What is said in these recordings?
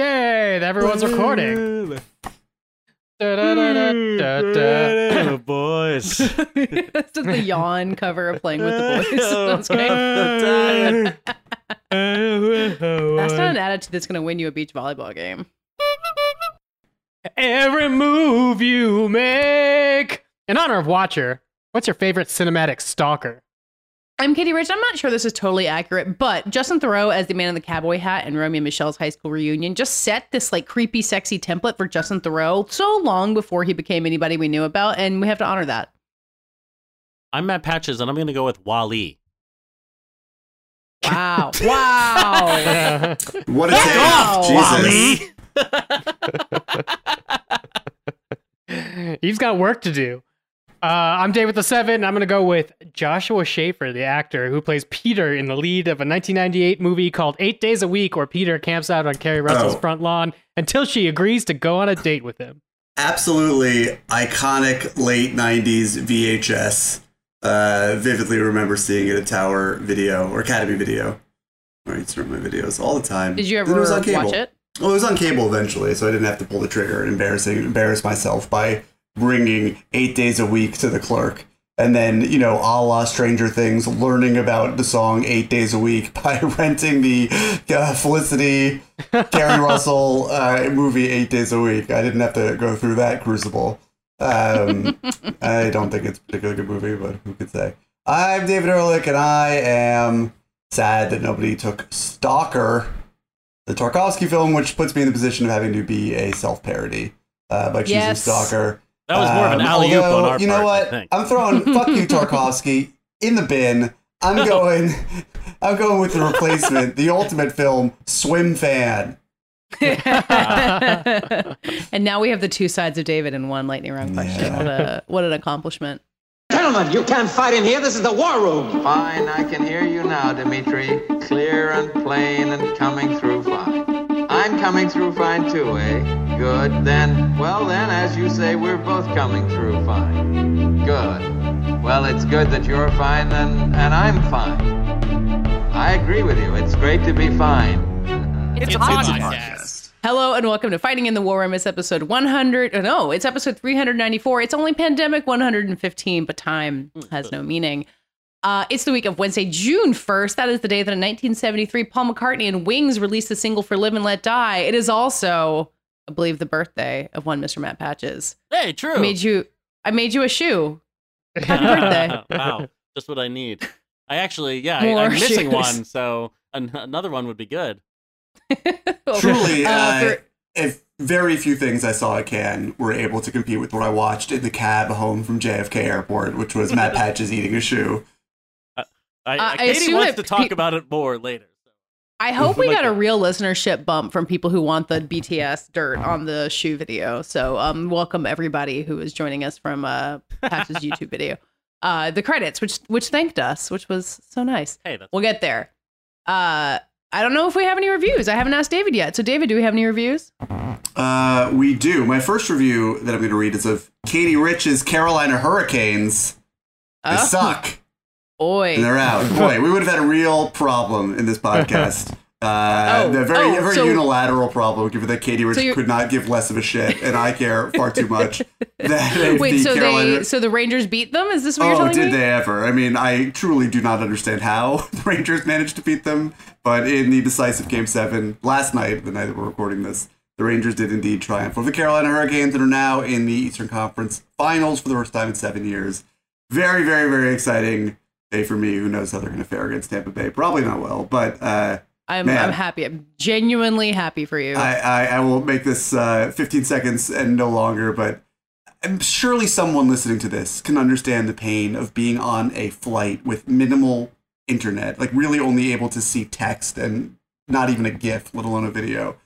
Yay! Everyone's recording. Boys. That's just the yawn cover of playing with the boys. That's great. That's not an attitude that's going to win you a beach volleyball game. Every move you make. In honor of Watcher, what's your favorite cinematic stalker? I'm Katie Rich. I'm not sure this is totally accurate, but Justin Theroux as the man in the cowboy hat in Romy and Michele's high school reunion just set this like creepy, sexy template for Justin Theroux so long before he became anybody we knew about, and we have to honor that. I'm Matt Patches, and I'm going to go with Wally. Wow! wow! What a Wow. take. Jesus. He's got work to do. Uh, I'm David Sims. and I'm going to go with Joshua Schaefer, the actor who plays Peter in the lead of a 1998 movie called Eight Days a Week, where Peter camps out on Keri Russell's Oh. front lawn until she agrees to go on a date with him. Absolutely iconic late 90s VHS. Uh, vividly remember seeing it at Tower Video or Academy Video. Where I used to rent my videos all the time. Did you ever it was on cable. watch it? Well, it was on cable eventually, so I didn't have to pull the trigger and embarrassing embarrass myself by bringing eight days a week to the clerk. And then, you know, a la Stranger Things, learning about the song Eight Days a Week by renting the uh, Felicity Keri Russell uh, movie Eight Days a Week. I didn't have to go through that crucible. Um, I don't think it's a particularly good movie, but who could say? I'm David Ehrlich, and I am sad that nobody took Stalker, the Tarkovsky film, which puts me in the position of having to be a self parody uh, by choosing Yes. Stalker. That was more of an Um, alley oop on although, our You know part, I what? think. I'm throwing fuck you, Tarkovsky, in the bin. I'm going. I'm going with the replacement, the ultimate film, Swimfan. and now we have the two sides of David in one lightning round question. Yeah. What a what an accomplishment. Gentlemen, you can't fight in here. This is the war room. Fine, I can hear you now, Dimitri. Clear and plain and coming through fine. I'm coming through fine too, eh? Good. Then, well then, as you say, we're both coming through fine. Good. Well, it's good that you're fine and, and I'm fine. I agree with you. It's great to be fine. It's, a podcast. Hello and welcome to Fighting in the War Room. It's episode 100. oh, No, it's episode 394. It's only pandemic 115, but time has no meaning. Uh, it's the week of Wednesday, June 1st. That is the day that in 1973, Paul McCartney and Wings released the single for Live and Let Die. It is also, I believe, the birthday of one Mr. Matt Patches. Hey, true. I made you, I made you a shoe. Happy birthday. wow, just what I need. I actually, yeah, I, More I'm missing shoes. one, so an- another one would be good. Truly, Uh, uh, for- if very few things I saw at Cannes were able to compete with what I watched in the cab home from JFK Airport, which was Matt Patches eating a shoe. I, Uh, I Katie assume wants to talk pe- about it more later. So. I hope we Like got a real listenership bump from people who want the BTS dirt on the shoe video. So, um, welcome everybody who is joining us from uh, Patch's YouTube video. Uh, the credits, which which thanked us, which was so nice. Hey, that's We'll get there. Uh, I don't know if we have any reviews. I haven't asked David yet. So, David, do we have any reviews? Uh, we do. My first review that I'm going to read is of Katie Rich's Carolina Hurricanes. They Oh, suck. Boy. And they're out. Boy, we would have had a real problem in this podcast. Uh, Oh, a very, oh, very so- unilateral problem, given that Katie Rich So could not give less of a shit, and I care far too much. Wait, the so Carolina- they so the Rangers beat them? Is this what you're Oh, telling did me? they ever? I mean, I truly do not understand how the Rangers managed to beat them, but in the decisive Game 7 last night, the night that we're recording this, the Rangers did indeed triumph over the Carolina Hurricanes and are now in the Eastern Conference Finals for the first time in seven years. Very, very, very exciting day for me. Who knows how they're going to fare against Tampa Bay? Probably not well, but uh, I'm Man. I'm happy. I'm genuinely happy for you. I, I, I will make this uh, 15 seconds and no longer, but um, surely someone listening to this can understand the pain of being on a flight with minimal internet, like really only able to see text and not even a GIF, let alone a video,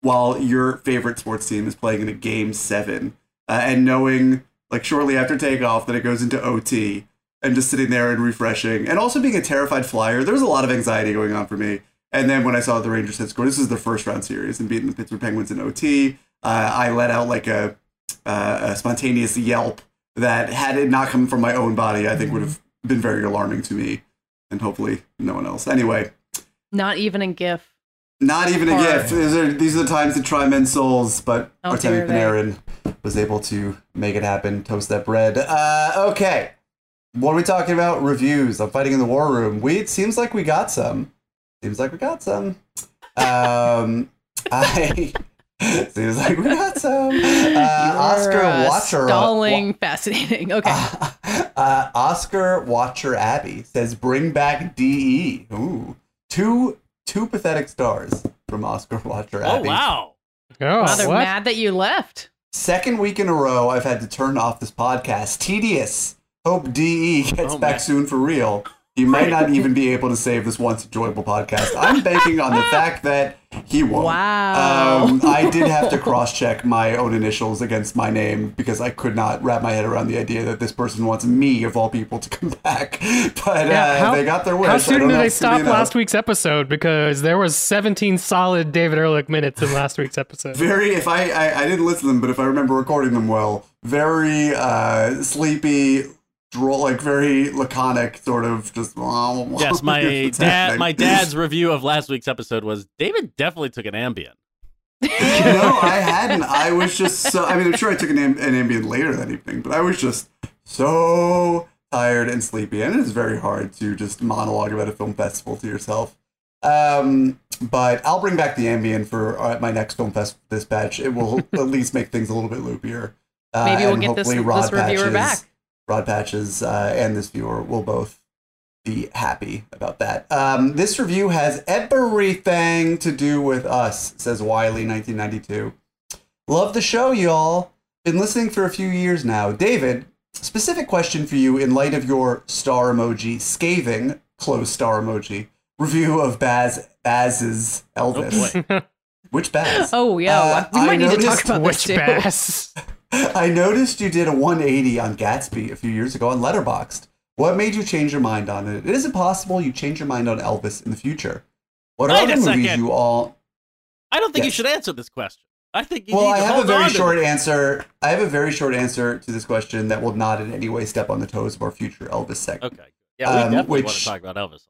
while your favorite sports team is playing in a game seven, uh, and knowing like shortly after takeoff that it goes into OT, and just sitting there and refreshing, and also being a terrified flyer. There was a lot of anxiety going on for me. And then when I saw the Rangers had scored, this is the first round series and beating the Pittsburgh Penguins in OT. Uh, I let out like a, uh, a spontaneous yelp that, had it not come from my own body, I think would have been very alarming to me and hopefully no one else. Anyway, Not even in GIF. Not even a Or- gift. These are these are the times to try men's souls, but Oh, Artemi. Panarin was able to make it happen. Toast that bread. Uh, okay, what are we talking about? Reviews. I'm fighting in the war room. We it seems like we got some. Seems like we got some. Um, I seems like we got some. Uh, Oscar You're, uh, Watcher. Stalling. Fascinating. Okay. uh, Oscar Watcher Abby says, "Bring back De." Ooh, two two pathetic stars from Oscar Watcher Oh wow. Oh, wow, they're what? mad that you left. Second week in a row, I've had to turn off this podcast. Tedious. Hope De gets Oh, back man. soon for real. He might not even be able to save this once enjoyable podcast. I'm banking on the fact that he won't. Wow. Um, I did have to cross check my own initials against my name because I could not wrap my head around the idea that this person wants me, of all people, to come back. But Yeah, uh, how- they got their wish. How soon did they stop last week's episode? Because there was 17 solid David Ehrlich minutes in last week's episode. very if I, I i didn't listen to them but if i remember recording them well very uh sleepy droll like very laconic sort of just Yes, my dad. My dad's review of last week's episode was David definitely took an Ambien. you know i hadn't i was just so i mean i'm sure i took an, am- an ambient later that evening but i was just so tired and sleepy and it is very hard to just monologue about a film festival to yourself um, but I'll bring back the Ambien for uh, my next film fest dispatch. It will at least make things a little bit loopier. Uh, Maybe we'll and get this- hopefully this Rod reviewer Patches- back. Rod Patches uh, and this viewer will both be happy about that. Um, this review has everything to do with us, says Wiley, 1992. Love the show, y'all. Been listening for a few years now. David, specific question for you in light of your star emoji, scathing, close star emoji, review of Baz Baz's Oh Elvis. boy. Which Baz? Oh yeah, Uh, we I might need to talk noticed about this Which too. I noticed you did a 180 on Gatsby a few years ago on Letterboxd. What made you change your mind on it? Is it possible you change your mind on Elvis in the future? What Wait other movies second. you all? I don't think you should answer this question. I think you Well, I have a very short answer. I have a very short answer to this question that will not in any way step on the toes of our future Elvis segment. Okay. Yeah, we Um, definitely want to talk about Elvis.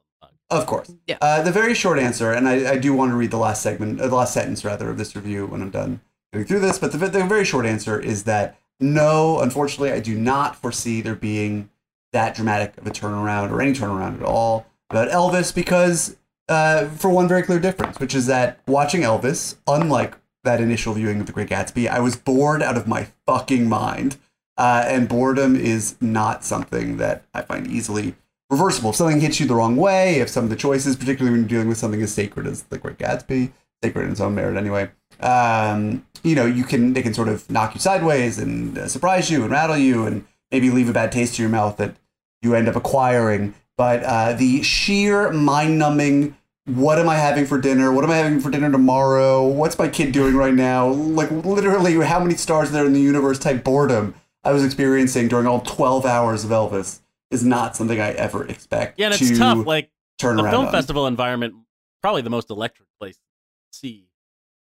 Of course. Yeah. Uh, the very short answer, and I, I do want to read the last segment, uh, the last sentence rather, of this review when I'm done through this. But the, the very short answer is that no, unfortunately, I do not foresee there being that dramatic of a turnaround or any turnaround at all about Elvis because, uh, for one very clear difference, which is that watching Elvis, unlike that initial viewing of The Great Gatsby, I was bored out of my fucking mind. Uh, and boredom is not something that I find easily reversible. If something hits you the wrong way, if some of the choices, particularly when you're dealing with something as sacred as The Great Gatsby, sacred in its own merit anyway, um, you know, you can they can sort of knock you sideways and uh, surprise you and rattle you and maybe leave a bad taste in your mouth that you end up acquiring. But uh, the sheer mind-numbing, what am I having for dinner? What am I having for dinner tomorrow? What's my kid doing right now? Like literally, how many stars are there in the universe? Type boredom I was experiencing during all 12 hours of Elvis is not something I ever expect. Yeah, and to it's tough. Like turn the film on. festival environment, probably the most electric place to see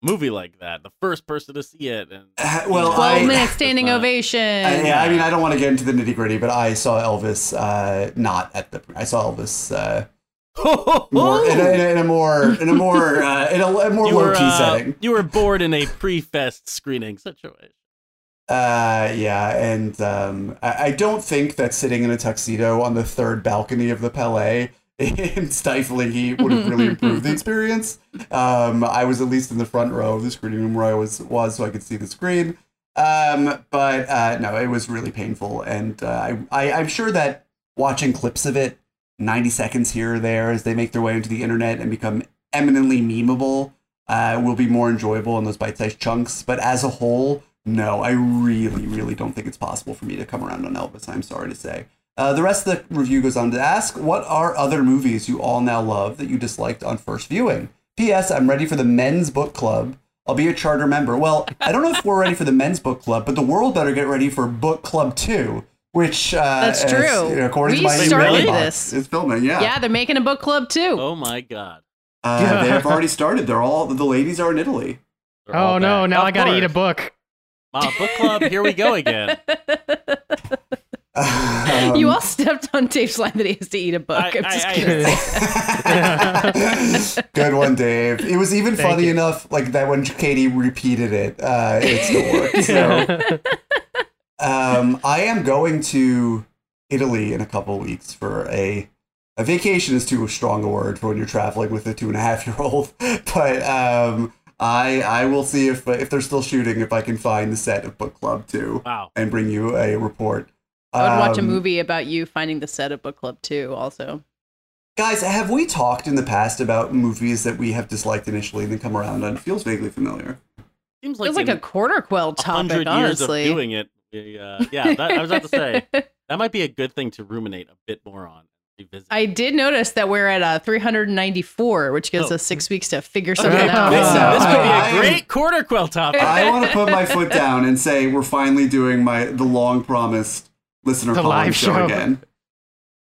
movie like that. The first person to see it, and Uh, well, Twelve I- minute standing not- ovation. I, yeah, I mean, I don't want to get into the nitty gritty, but I saw Elvis uh, not at the. I saw Elvis uh, more in, a, in, a, in a more in a more uh, in a, a more you low were key uh, setting. you were bored in a pre-fest screening situation. Uh, yeah, and um, I, I don't think that sitting in a tuxedo on the third balcony of the Palais in stifling heat would have really improved the experience. Um, I was at least in the front row of the screening room where I was was, so I could see the screen. Um, but uh, no, it was really painful, and uh, I, I I'm sure that watching clips of it, ninety seconds here or there, as they make their way into the internet and become eminently memeable, uh, will be more enjoyable in those bite-sized chunks. But as a whole, no, I really, really don't think it's possible for me to come around on Elvis. I'm sorry to say. Uh, the rest of the review goes on to ask, what are other movies you all now love that you disliked on first viewing? P.S. I'm ready for the men's book club. I'll be a charter member. Well, I don't know if we're ready for the men's book club, but the world better get ready for book club two, which uh, That's is, true. you know, according We to my started email this. box, it's filming. Yeah, yeah, they're making a book club too. Oh my god! Uh, they have already started. They're all the ladies are in Italy. They're Oh no, back. now Of I gotta eat a book. Wow, book club. Here we go again. Um, you all stepped on Dave's line that he has to eat a book. I- I'm just I- kidding. Good one, Dave. It was even Thank funny you. enough, like that when Katie repeated it, uh, it still worked. So, um, I am going to Italy in a couple weeks for a a vacation is too strong a word for when you're traveling with a two and a half year old, but um, I I will see if if they're still shooting if I can find the set of book club too Wow. and bring you a report. I would watch a Um, movie about you finding the set of book club too. Also, Guys, have we talked in the past about movies that we have disliked initially and then come around on? It feels vaguely familiar. Seems like, feels like a quarter quell a topic. hundred years of Honestly, doing it. we, uh, yeah, that, I was about to say that might be a good thing to ruminate a bit more on. Revisit. I did notice that we're at uh, 394, which gives Oh. us six weeks to figure Okay, something out. this, Uh, this could be I- a great quarter quell topic. I want to put my foot down and say we're finally doing my the long promised listener The live show, show. again.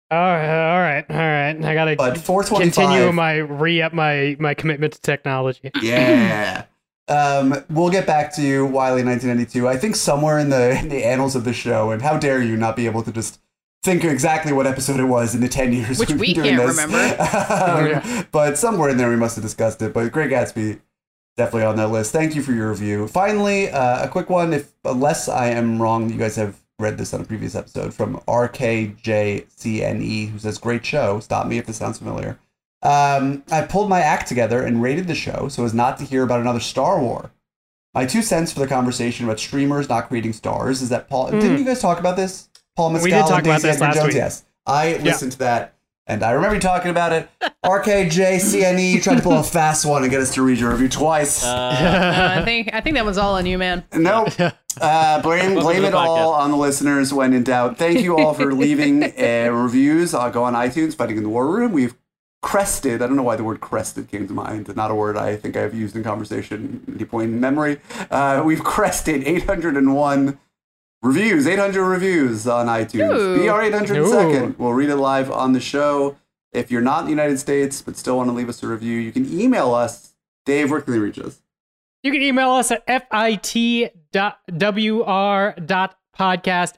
all right, all right, all right. I gotta But 425. continue my re up my my commitment to technology. Yeah. Um, we'll get back to you, Wiley, 1992. I think somewhere in the in the annals of the show, and how dare you not be able to just think exactly what episode it was in the 10 years Which we've been doing can't this. remember. um, But somewhere in there we must have discussed it. But Great Gatsby, definitely on that list. Thank you for your review. Finally, uh, a quick one. If unless I am wrong, you guys have read this on a previous episode from RKJCNE, E, who says, "Great show." Stop me if this sounds familiar. Um, I pulled my act together and rated the show so as not to hear about another Star War. My two cents for the conversation about streamers not creating stars is that Paul. Didn't you guys talk about this? Paul Mescal Hmm. We did talk and about Daisy this Edgar last Jones. week. Yes, I listened to that. And I remember you talking about it. RKJCNE, you tried to pull a fast one and get us to read your review twice. Uh, Uh, I think I think that was all on you, man. Nope. Uh, blame blame it all on the listeners when in doubt. Thank you all for leaving uh, reviews. I'll go on iTunes, Fighting in the War Room. We've crested. I don't know why the word crested came to mind. Not a word I think I've used in conversation at any point in memory. Uh, we've crested 801 reviews, 800 reviews on iTunes. Ooh. Be our 802nd. We'll read it live on the show. If you're not in the United States but still want to leave us a review, you can email us. Dave, where can they reach us? You can email us at fit.wr.podcast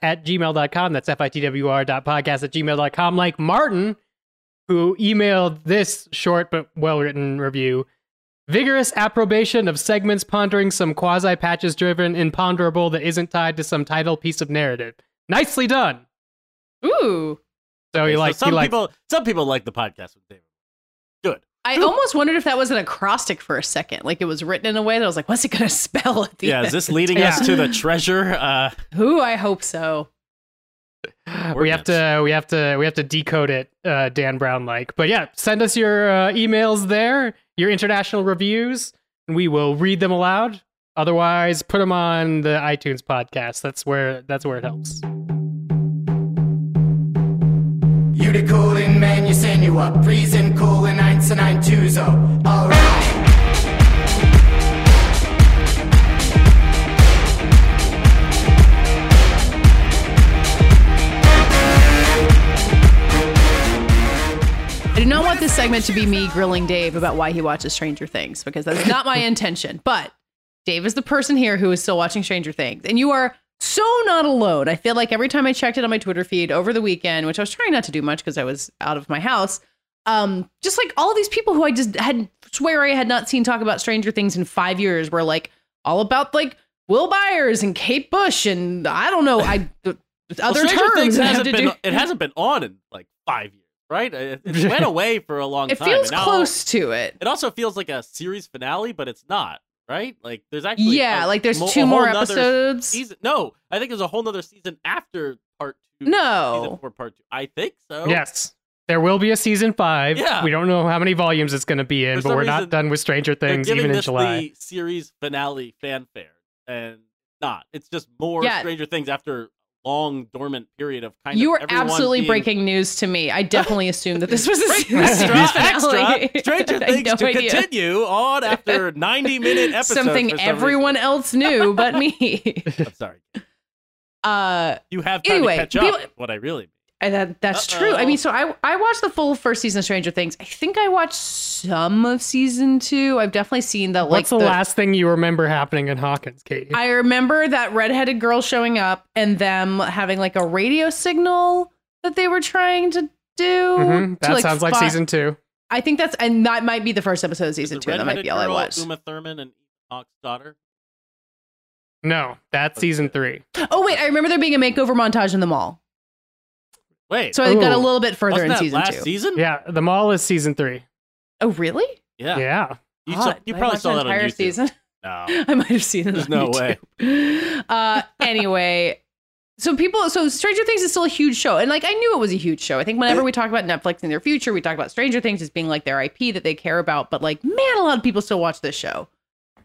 at gmail.com. That's fitwr.podcast at gmail.com. Like Martin, who emailed this short but well written review. Vigorous approbation of segments pondering some quasi patches driven imponderable that isn't tied to some title piece of narrative. Nicely done. Ooh. So okay, you so like some you like people. Some people like the podcast with David. Good. I almost wondered if that was an acrostic for a second. Like it was written in a way that I was like, what's it going to spell at the Yeah, end? is this leading Yeah. us to the treasure? Uh, Ooh, I hope so. We have to we have to we have to decode it uh, dan brown like but yeah send us your uh, emails there your international reviews and we will read them aloud. Otherwise put them on the itunes podcast. That's where that's where it helps. You the coolin' man, you send you up. Freezing cool in 1992, so do not want this segment to be me grilling Dave about why he watches Stranger Things because that's not my intention. But Dave is the person here who is still watching Stranger Things, and you are so not alone. I feel like every time I checked it on my Twitter feed over the weekend, which I was trying not to do much because I was out of my house, um, just like all of these people who I just had swear I had not seen talk about Stranger Things in five years were like all about like Will Byers and Kate Bush and I don't know I other well, terms Things hasn't been. do. It hasn't been on in like five years, right? It, it went away for a long It time. feels now- close to it. It also feels like a series finale, but it's not, right? Like there's actually Yeah, a like there's mo- two more whole episodes. Season. No, I think there's a whole nother season after part two. No. season four, part two. I think so. yes there will be a season five Yeah. we don't know how many volumes it's going to be in For but we're not done with stranger things giving even in this july the series finale fanfare, and not. It's just more Yeah. Stranger Things after a long dormant period of kind You of are everyone absolutely being- breaking news to me. I definitely assumed that this was a series finale. extra, Stranger Things no to idea. continue on after 90 minute episodes. Something some everyone reason. else knew but me. I'm sorry. uh, You have time Anyway, to catch up people- what I really mean. And that that's true. I mean, so I I watched the full first season of Stranger Things. I think I watched some of season two. I've definitely seen the like What's the, last thing you remember happening in Hawkins, Katie? I remember that redheaded girl showing up and them having like a radio signal that they were trying to do. Mhm, to, That sounds like fi- season two. I think that's and that might be the first episode of season two. That might be all I watched. Uma Thurman and Ethan Hawke's daughter. No, that's season three. Oh wait, I remember there being a makeover montage in the mall. Wait, So I got a little bit further wasn't in that season last two. season? Yeah, the mall is season three. Oh really? Yeah, Yeah. You, God, saw, you I probably watched saw the that on entire YouTube. season. No, I might have seen it. There's on no way. Uh, anyway, so people, so Stranger Things is still a huge show, and like I knew it was a huge show. I think whenever we talk about Netflix in their future, we talk about Stranger Things as being like their IP that they care about. But like, man, a lot of people still watch this show.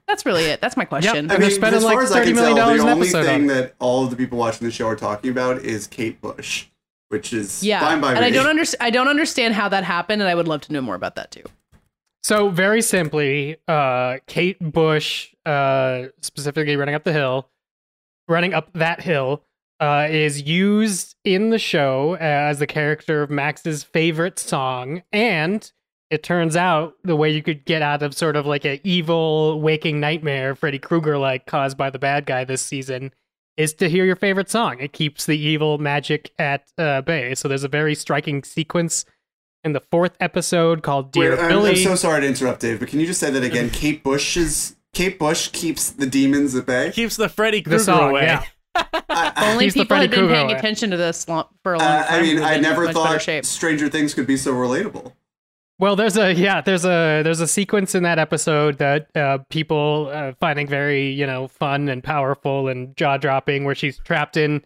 That's really it. That's my question. And I they're mean, spending as like far as I $30 can million tell, the only thing on. that all of the people watching the show are talking about is Kate Bush, which is yeah, fine by and me. I don't understand. I don't understand how that happened, and I would love to know more about that too. So very simply, uh, Kate Bush, uh, specifically running up the hill, running up that hill, uh, is used in the show as the character of Max's favorite song, and it turns out the way you could get out of sort of like an evil waking nightmare, Freddy Krueger like caused by the bad guy this season, is to hear your favorite song. It keeps the evil magic at uh, bay. So there's a very striking sequence in the fourth episode called Dear Wait, I'm, Billy. I'm so sorry to interrupt, Dave, but can you just say that again? Kate Bush is Kate Bush keeps the demons at bay. keeps the Freddy the Krueger away. yeah. Only He's the people had Freddy been Krueger paying way. attention to this lo- for a long Uh, time. I mean, would have I never much better thought shape. Stranger Things could be so relatable. Well, there's a yeah, there's a there's a sequence in that episode that uh, people uh, finding very you know fun and powerful and jaw dropping, where she's trapped in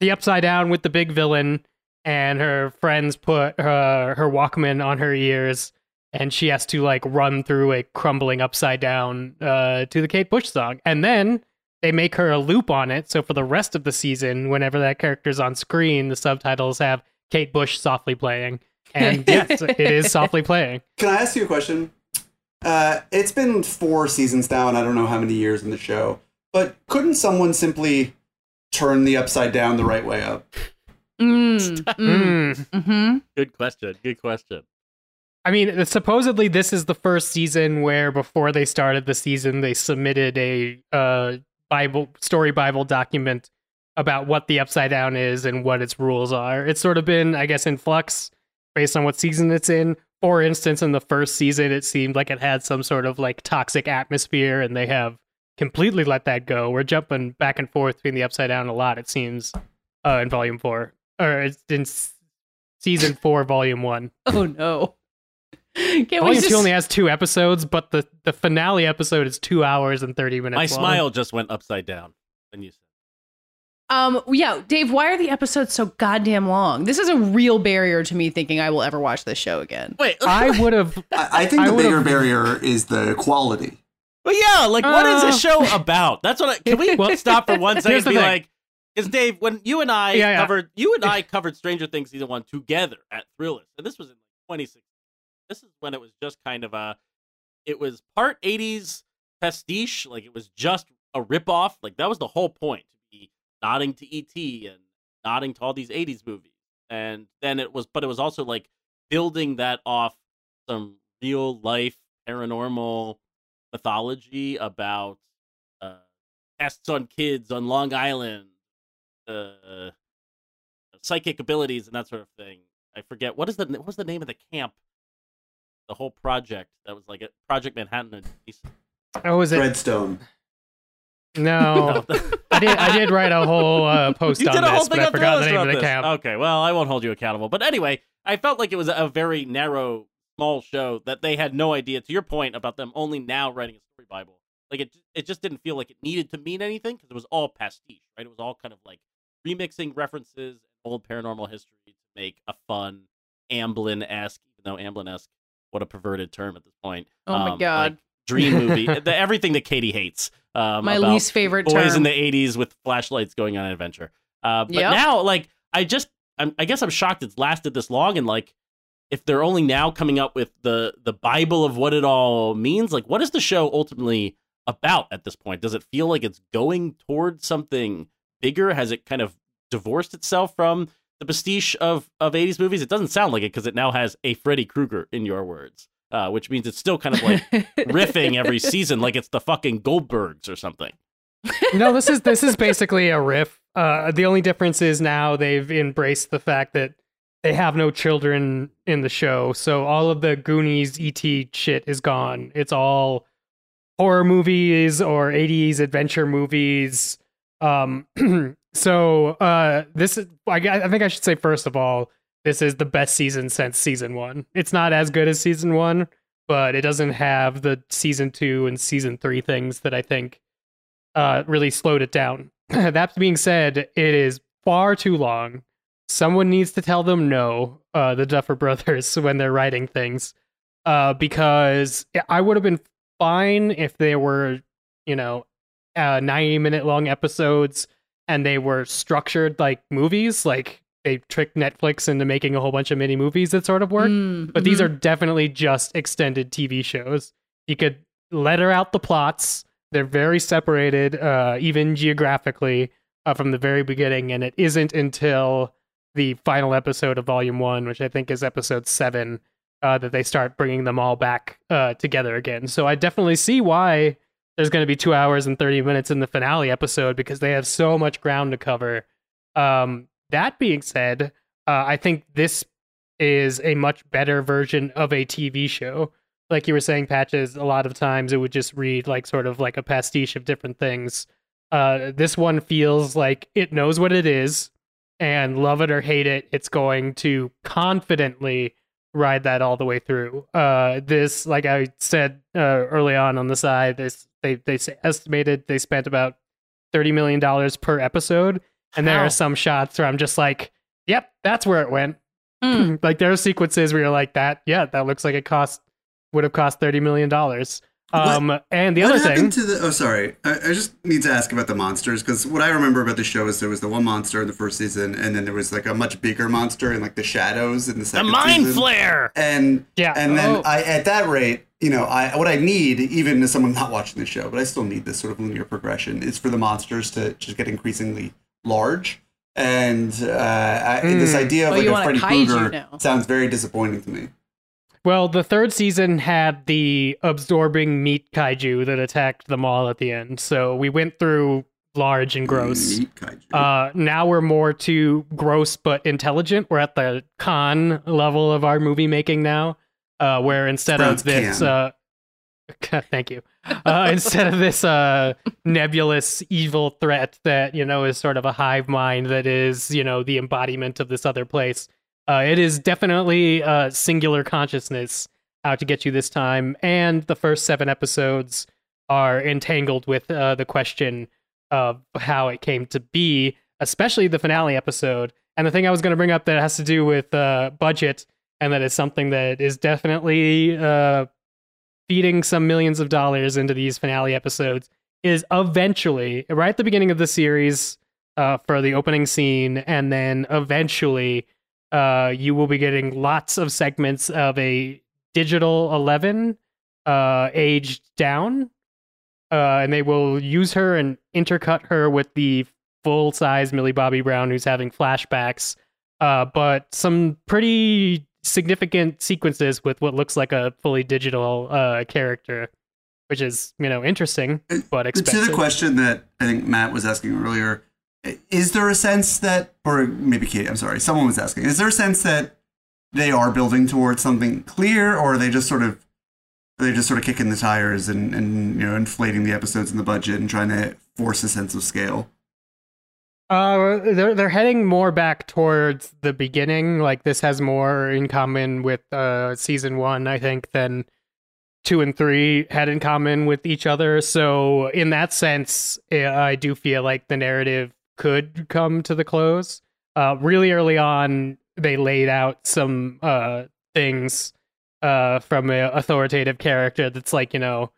the upside down with the big villain, and her friends put her her Walkman on her ears, and she has to like run through a crumbling upside down uh, to the Kate Bush song, and then they make her a loop on it. So for the rest of the season, whenever that character's on screen, the subtitles have Kate Bush softly playing. And yes, it is softly playing. Can I ask you a question? Uh, it's been four seasons now, and I don't know how many years in the show, but couldn't someone simply turn the upside down the right way up? Mm, mm, Mm. mm-hmm. Good question. Good question. I mean, supposedly this is the first season where before they started the season, they submitted a uh, Bible story Bible document about what the upside down is and what its rules are. It's sort of been, I guess, in flux based on what season it's in. For instance, in the first season, it seemed like it had some sort of like toxic atmosphere, and they have completely let that go. We're jumping back and forth between the upside down a lot. It seems uh, in volume four, or it's in s- season four, volume one. Oh no! Can't we Volume just? two only has two episodes, but the, the finale episode is two hours and thirty minutes. My long. smile just went upside down when you said. Um, yeah, Dave. Why are the episodes so goddamn long? This is a real barrier to me thinking I will ever watch this show again. Wait, I would have. I, I think I the bigger barrier is the quality. But yeah, like what is Uh, this show about? That's what I can we Well, stop for one second and be thing. like because Dave, when you and I Yeah, yeah. covered you and I covered Stranger Things season one together at Thrillist, and this was in 2016. This is when it was just kind of a it was part 80s pastiche, like it was just a ripoff. Like that was the whole point to be nodding to ET and nodding to all these 80s movies. And then it was but it was also like building that off some real life paranormal mythology about uh, tests on kids on Long Island, uh, psychic abilities, and that sort of thing. I forget what is the what was the name of the camp, the whole project that was like a Project Manhattan. in Oh, is it? Redstone. No, I did. I did write a whole uh, post you on did a whole this, but I forgot the name of about the this. camp. Okay, well, I won't hold you accountable. But anyway, I felt like it was a very narrow, small show that they had no idea. To your point about them only now writing a story bible, like it, it just didn't feel like it needed to mean anything because it was all pastiche, right? It was all kind of like remixing references and old paranormal history to make a fun Amblin esque, even though Amblin esque, what a perverted term at this point. Oh my um, God. like, dream movie, the, everything that Katie hates. Um, My least favorite boys term. in the 80s with flashlights going on an adventure. Uh, but Yep. now, like, I just, I'm, I guess I'm shocked it's lasted this long. And like, if they're only now coming up with the the Bible of what it all means, like, what is the show ultimately about at this point? Does it feel like it's going towards something bigger? Has it kind of divorced itself from the pastiche of of 80s movies? It doesn't sound like it because it now has a Freddy Krueger in your words, uh, which means it's still kind of like riffing every season, like it's the fucking Goldbergs or something. no, this is this is basically a riff. Uh, the only difference is now they've embraced the fact that they have no children in the show, so all of the Goonies ET shit is gone. It's all horror movies or 80s adventure movies. Um, so uh, this is I, I think I should say first of all, this is the best season since season one. It's not as good as season one, but it doesn't have the season two and season three things that I think uh, really slowed it down. that being said, it is far too long. Someone needs to tell them no, uh, the Duffer Brothers, when they're writing things, uh, because I would have been fine if they were, you know, uh, 90 minute long episodes and they were structured like movies, like they tricked Netflix into making a whole bunch of mini movies that sort of work. Mm, But these mhm. are definitely just extended TV shows. You could letter out the plots. They're very separated, uh, even geographically, uh, from the very beginning. And it isn't until the final episode of Volume One, which I think is episode seven, uh, that they start bringing them all back uh, together again. So I definitely see why there's going to be two hours and 30 minutes in the finale episode because they have so much ground to cover. Um, that being said, uh, I think this is a much better version of a TV show. Like you were saying, Patches, a lot of times it would just read like sort of like a pastiche of different things. Uh, this one feels like it knows what it is, and love it or hate it, it's going to confidently ride that all the way through. Uh, this, like I said uh, early on on the side, this they they estimated they spent about thirty million dollars per episode, and there How? are some shots where I'm just like, "Yep, that's where it went." Mm. like there are sequences where you're like, "That, yeah, that looks like it cost would have cost thirty million dollars." Um, and the what other thing, to the? Oh, sorry. I, I just need to ask about the monsters because what I remember about the show is there was the one monster in the first season, and then there was like a much bigger monster in like the shadows in the second. The second mind season. flare. And Yeah. and then Oh. I at that rate, you know, I what I need, even as someone not watching the show, but I still need this sort of linear progression, is for the monsters to just get increasingly large. And uh, I, this Mm. idea of Oh, like a Freddy kaiju Krueger sounds very disappointing to me. well, the third season had the absorbing meat kaiju that attacked them all at the end. So we went through large and gross. Meat kaiju. Uh, now we're more to gross but intelligent. We're at the con level of our movie making now, uh, where instead Pronounced of this, uh, thank you, uh, instead of this uh, nebulous evil threat that you know is sort of a hive mind that is you know the embodiment of this other place, uh, it is definitely uh, singular consciousness out to get you this time, and the first seven episodes are entangled with uh, the question of how it came to be, especially the finale episode. And the thing I was going to bring up that has to do with uh, budget, and that is something that is definitely uh, feeding some millions of dollars into these finale episodes, is eventually, right at the beginning of the series, uh, for the opening scene, and then eventually, uh, you will be getting lots of segments of a digital 11 uh, aged down uh, and they will use her and intercut her with the full size Millie Bobby Brown who's having flashbacks. Uh, but some pretty significant sequences with what looks like a fully digital uh, character, which is you know interesting but to the question that I think Matt was asking earlier, is there a sense that, or maybe Katie, I'm sorry, someone was asking, is there a sense that they are building towards something clear, or are they just sort of, they're just sort of kicking the tires and, and you know inflating the episodes and the budget and trying to force a sense of scale? Uh, they're they're heading more back towards the beginning. Like this has more in common with uh season one, I think, than two and three had in common with each other. So in that sense, eh, I do feel like the narrative could come to the close. Uh, really early on, they laid out some uh things uh from an authoritative character that's like you know.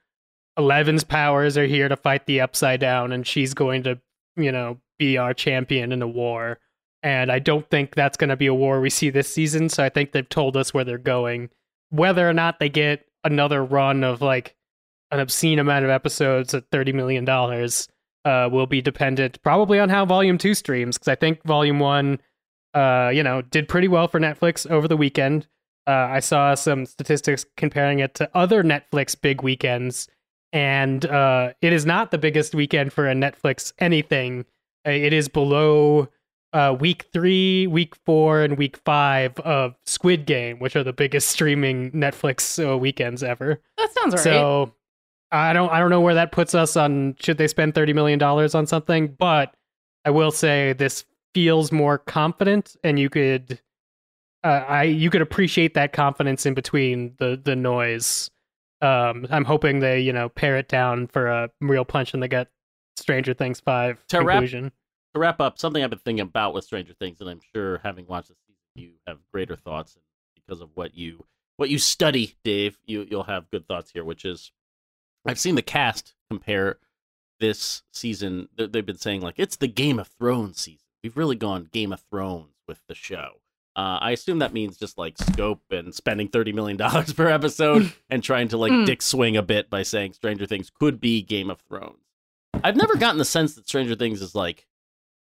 Eleven's powers are here to fight the upside down, and she's going to, you know, be our champion in a war. And I don't think that's going to be a war we see this season. So I think they've told us where they're going. Whether or not they get another run of like an obscene amount of episodes at $30 million uh, will be dependent probably on how Volume 2 streams. Because I think Volume 1 uh, you know, did pretty well for Netflix over the weekend. Uh, I saw some statistics comparing it to other Netflix big weekends, and uh, it is not the biggest weekend for a Netflix anything. Uh, It is below uh, week three, week four, and week five of Squid Game, which are the biggest streaming Netflix uh, weekends ever. That sounds right. So I don't I don't know where that puts us on should they spend thirty million dollars on something, but I will say this feels more confident, and you could uh, I you could appreciate that confidence in between the the noise. Um, I'm hoping they you know pare it down for a real punch in the gut. Stranger Things five To wrap- to wrap up, something I've been thinking about with Stranger Things, and I'm sure having watched the season, you have greater thoughts because of what you what you study, Dave. You you'll have good thoughts here, which is I've seen the cast compare this season. they- They've been saying like it's the Game of Thrones season. We've really gone Game of Thrones with the show. Uh, I assume that means just like scope and spending thirty million dollars per episode and trying to like Mm. dick swing a bit by saying Stranger Things could be Game of Thrones. I've never gotten the sense that Stranger Things is like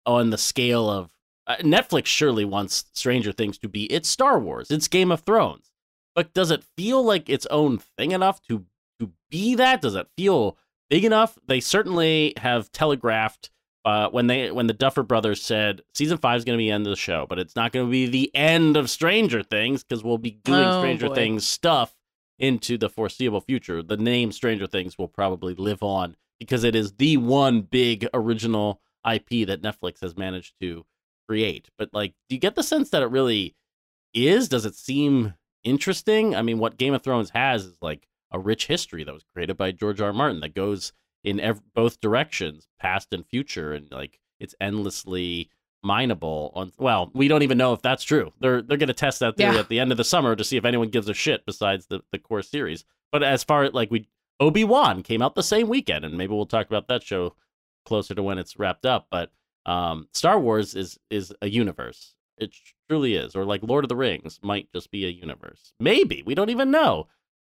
on the scale of uh, Netflix. Surely wants Stranger Things to be it's Star Wars, it's Game of Thrones, but does it feel like its own thing enough to to be that? Does it feel big enough? They certainly have telegraphed uh, when they when the Duffer Brothers said season five is going to be the end of the show, but it's not going to be the end of Stranger Things because we'll be doing Oh, Stranger boy. Things stuff into the foreseeable future. The name Stranger Things will probably live on because it is the one big original IP that Netflix has managed to create. But like, do you get the sense that it really is? Does it seem interesting? I mean, what Game of Thrones has is like a rich history that was created by George R. R. Martin that goes in ev- both directions, past and future, and like it's endlessly mineable on well we don't even know if that's true they're they're going to test that theory Yeah. at the end of the summer to see if anyone gives a shit besides the the core series but as far as like we obi-wan came out the same weekend and maybe we'll talk about that show closer to when it's wrapped up but um star wars is is a universe. It truly is or like lord of the rings might just be a universe. Maybe we don't even know.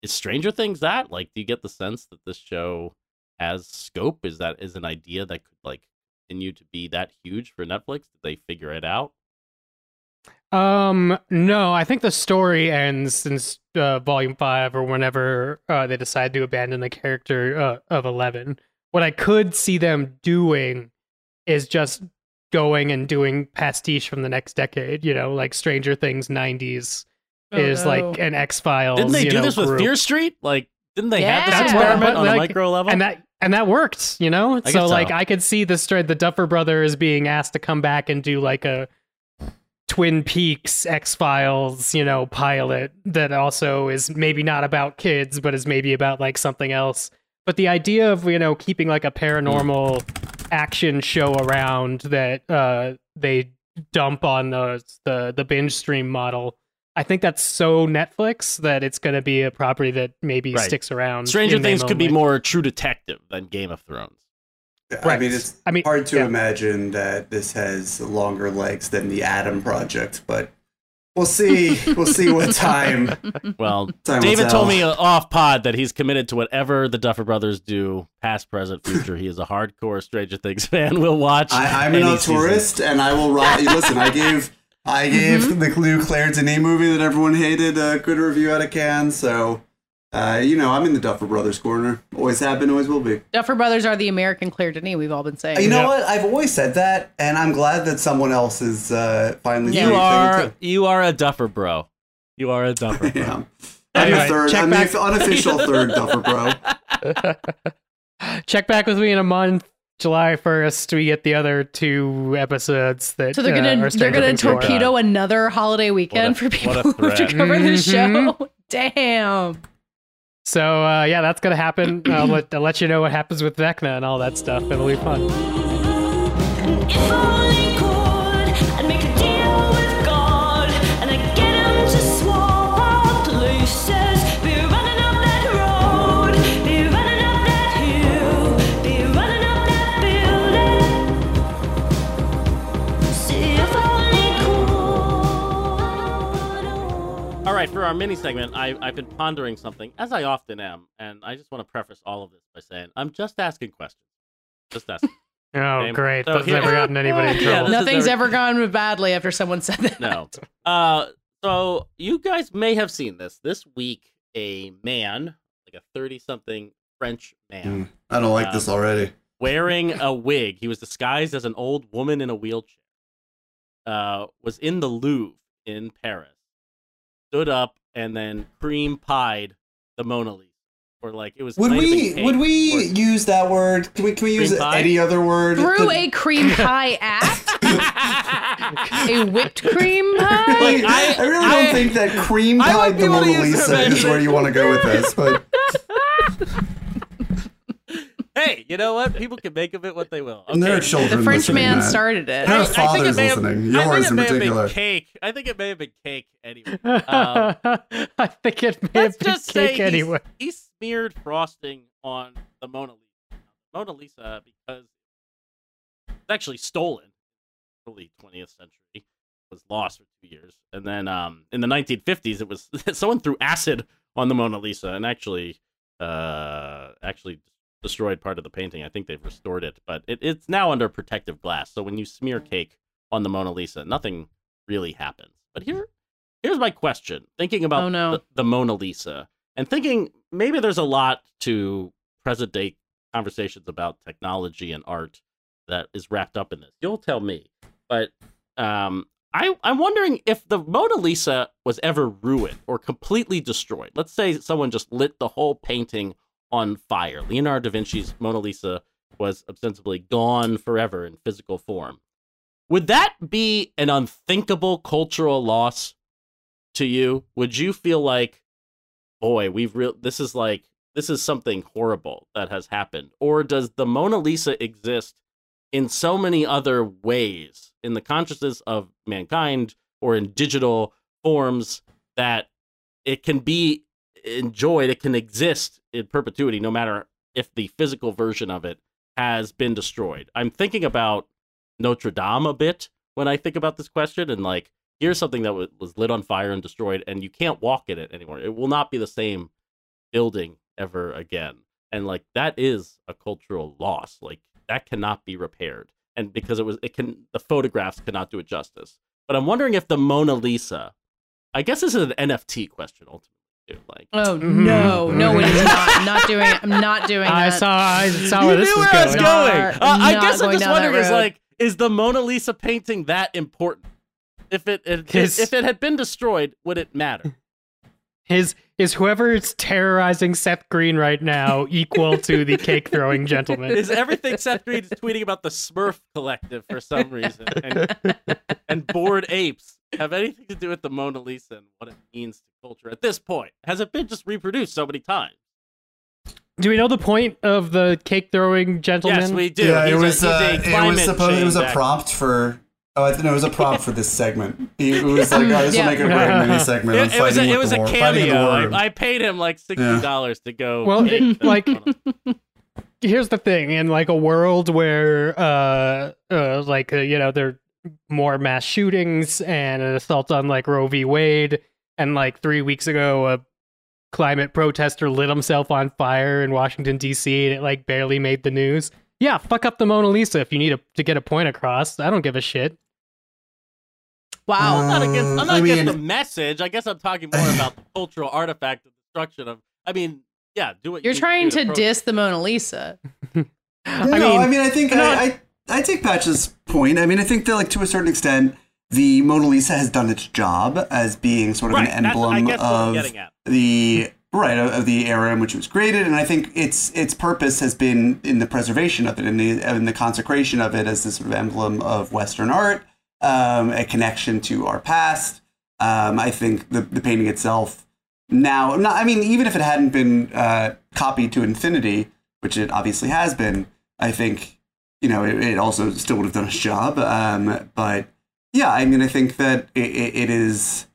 Is stranger things that like do you get the sense that this show has scope? Is that is an idea that could like continue to be that huge for netflix? Did they figure it out Um, no, I think the story ends since uh, volume five or whenever uh, they decide to abandon the character uh, of Eleven. What I could see them doing is just going and doing pastiche from the next decade. You know, like Stranger Things '90s Oh, is no. like an X Files. didn't they you do know, this with group. fear street like didn't they have this experiment But, on a micro level and that and that worked, you know. I so guess like. I could see the stra- the Duffer Brothers being asked to come back and do like a Twin Peaks X Files, you know, pilot that also is maybe not about kids, but is maybe about like something else. But the idea of you know keeping like a paranormal action show around that uh, they dump on the the the binge stream model. I think that's so Netflix that it's going to be a property that maybe Right. sticks around. stranger things could be more True Detective than Game of Thrones. I mean, it's I mean, hard to yeah. imagine that this has longer legs than the Adam Project, but we'll see. we'll see what time. Well, Time will David tell. told me uh, off pod that he's committed to whatever the Duffer Brothers do, past, present, future. he is a hardcore Stranger Things fan. We'll watch. I, I'm an any season. tourist, and I will. Ri- Listen, I gave I gave Mm-hmm. the new Claire Denis movie that everyone hated a good review out of Cannes. So, uh, you know, I'm in the Duffer Brothers corner. Always have been, always will be. Duffer Brothers are the American Claire Denis. We've all been saying. You know Yeah. what? I've always said that, and I'm glad that someone else is uh, finally You are it you are a Duffer bro. You are a Duffer bro. Yeah. I'm Anyway, the third. check I'm back- the unofficial third Duffer Bro. Check back with me in a month. July first, we get the other two episodes that. So they're uh, gonna are they're gonna Things four. torpedo another holiday weekend for people what a who have to threat. cover the show. Damn. So uh, yeah, that's gonna happen. I'll let I'll let you know what happens with Vecna and all that stuff. It'll be fun. Mini segment, I, I've been pondering something, as I often am, and I just want to preface all of this by saying I'm just asking questions. Just asking. Oh, Okay, great. so That's here- never gotten anybody in Yeah, trouble. this is Nothing's every- ever gone badly after someone said that. No. Uh, so you guys may have seen this. This week, a man, like a thirty-something French man, Mm, I don't like Um, this already. wearing a wig. He was disguised as an old woman in a wheelchair. Uh, was in the Louvre in Paris. Stood up and then cream pied the Mona Lisa, or like it was. Would we would we or- use that word? Can we can we use pie? any other word? Through Could- a cream pie act, a whipped cream pie. Like, I, I- really I- don't think that cream I pied the be able to Mona Lisa her is where you want to go with this, but hey, you know what? People can make of it what they will. and there are children. the French man Matt. started it. Her I- I think it father's may have- listening. I think Yours it in may have been particular. cake. I think it may have been cake anyway. Um, I think it may Let's have been just cake he's- anyway. he smeared frosting on the Mona Lisa. Mona Lisa because it's actually stolen early 20th century was lost for two years and then um, in the 1950s it was someone threw acid on the Mona Lisa and actually uh, actually destroyed part of the painting I think they've restored it but it, it's now under protective glass so when you smear cake on the Mona Lisa nothing really happens but here here's my question thinking about Oh, no. the, the Mona Lisa and thinking maybe there's a lot to present day conversations about technology and art that is wrapped up in this. You'll tell me, but um, I I'm wondering if the Mona Lisa was ever ruined or completely destroyed. Let's say someone just lit the whole painting on fire. Leonardo da Vinci's Mona Lisa was ostensibly gone forever in physical form. Would that be an unthinkable cultural loss to you? Would you feel like, boy, we've real this is like this is something horrible that has happened, or does the Mona Lisa exist in so many other ways in the consciousness of mankind or in digital forms that it can be enjoyed, it can exist in perpetuity, no matter if the physical version of it has been destroyed. I'm thinking about Notre Dame a bit when I think about this question, and like, here's something that was lit on fire and destroyed, and you can't walk in it anymore. It will not be the same building ever again. And like, that is a cultural loss. Like, that cannot be repaired. And because it was, it can, the photographs cannot do it justice. But I'm wondering if the Mona Lisa, I guess this is an NFT question ultimately. Too. Like, Oh no, no, it is not. I'm not doing it. I'm not doing I that. saw I saw you where this knew was where I was going. going. Not- Uh, I not guess I'm going just down that wondering: is road. like, is the Mona Lisa painting that important? If it, it His- if it had been destroyed, would it matter? Is whoever is whoever's terrorizing Seth Green right now equal to the cake throwing gentleman? Is everything Seth Green is tweeting about the Smurf Collective for some reason and and bored apes have anything to do with the Mona Lisa and what it means to culture at this point? Has it been just reproduced so many times? Do we know the point of the cake throwing gentleman? Yes, we do. yeah, He's it was a uh, it was supposed it was a prompt for. Oh, I think it was a prompt for this segment. It was like, oh, this Yeah. will make a great mini segment It, it was a, it was a war, fighting in the cameo. I, I paid him like sixty dollars to go. Well, it- like- here's the thing in like a world where uh uh like uh, you know there are more mass shootings and an assault on like roe v wade and like three weeks ago a climate protester lit himself on fire in washington d.c and it like barely made the news yeah fuck up the mona lisa if you need a, to get a point across i don't give a shit wow. I'm not against. I'm Uh, not I against mean- the message. I guess I'm talking more about the cultural artifact of destruction of. I mean, yeah, do what You're you trying do to diss the Mona Lisa. i no, mean I mean, I think no. I, I I take Patch's point. I mean, I think that like to a certain extent, the Mona Lisa has done its job as being sort of Right, an emblem guess what I'm of the right of, of the era in which it was created, and I think its its purpose has been in the preservation of it, in the in the consecration of it as this sort of emblem of Western art, um, a connection to our past. Um, I think the the painting itself now, not, I mean, even if it hadn't been uh, copied to infinity, which it obviously has been, I think you know it, it also still would have done its job. Um, but yeah, I mean, I think that it, it, it is.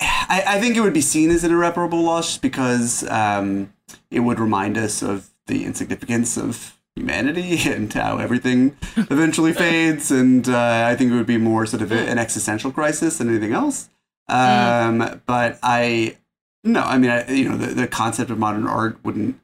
I, I think it would be seen as an irreparable loss just because um, it would remind us of the insignificance of humanity and how everything eventually fades. And uh, I think it would be more sort of a- an existential crisis than anything else. Um, But I, no, I mean, I, you know, the, the concept of modern art wouldn't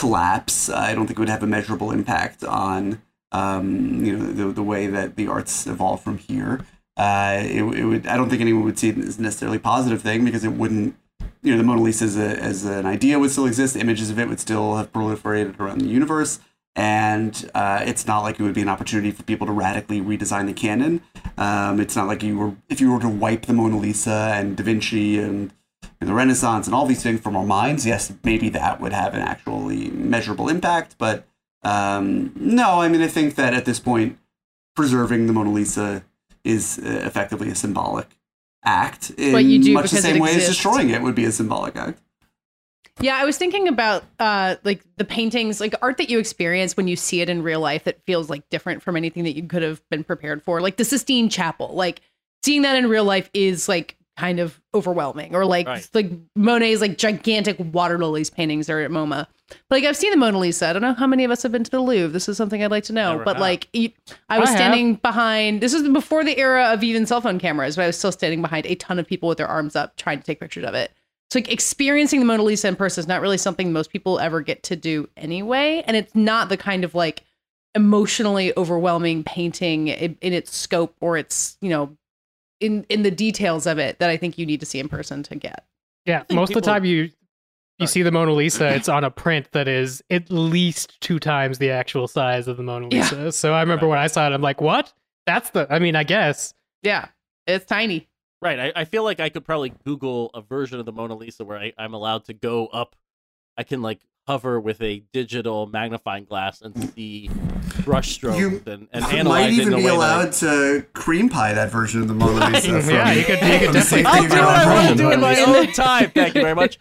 collapse. I don't think it would have a measurable impact on um, you know, the, the way that the arts evolve from here. Uh, it, it would. I don't think anyone would see it as necessarily a positive thing because it wouldn't. You know, the Mona Lisa as, a, as an idea would still exist. Images of it would still have proliferated around the universe, and uh, it's not like it would be an opportunity for people to radically redesign the canon. Um, it's not like you were if you were to wipe the Mona Lisa and Da Vinci and, and the Renaissance and all these things from our minds. Yes, maybe that would have an actually measurable impact, but um, no. I mean, I think that at this point, preserving the Mona Lisa is uh, effectively a symbolic act in But you do much the same way as destroying it would be a symbolic act. Yeah, I was thinking about uh like the paintings, like art that you experience when you see it in real life that feels like different from anything that you could have been prepared for. Like the Sistine Chapel. Like seeing that in real life is like kind of overwhelming. Or like Right. like Monet's like gigantic water lilies paintings are at MoMA. But like I've seen the Mona Lisa. I don't know how many of us have been to the Louvre. This is something I'd like to know. Never but have. like I was I have. standing behind this was before the era of even cell phone cameras, but I was still standing behind a ton of people with their arms up trying to take pictures of it. So like experiencing the Mona Lisa in person is not really something most people ever get to do anyway, and it's not the kind of like emotionally overwhelming painting in, in its scope or its you know in in the details of it that I think you need to see in person to get. Yeah, think most of the time you you Sorry. see the Mona Lisa, it's on a print that is at least two times the actual size of the Mona Yeah. Lisa. So I remember when I saw it, I'm like, what? That's the. I mean, I guess. Yeah, it's tiny. Right. I, I feel like I could probably Google a version of the Mona Lisa where I, I'm allowed to go up. I can like hover with a digital magnifying glass and see brush strokes You and, and might analyze it in even be allowed to cream pie that version of the Mona Lisa. Right. From, Yeah, you could- you could from definitely- I'll do your what I want home. to do in my own time. Thank you very much.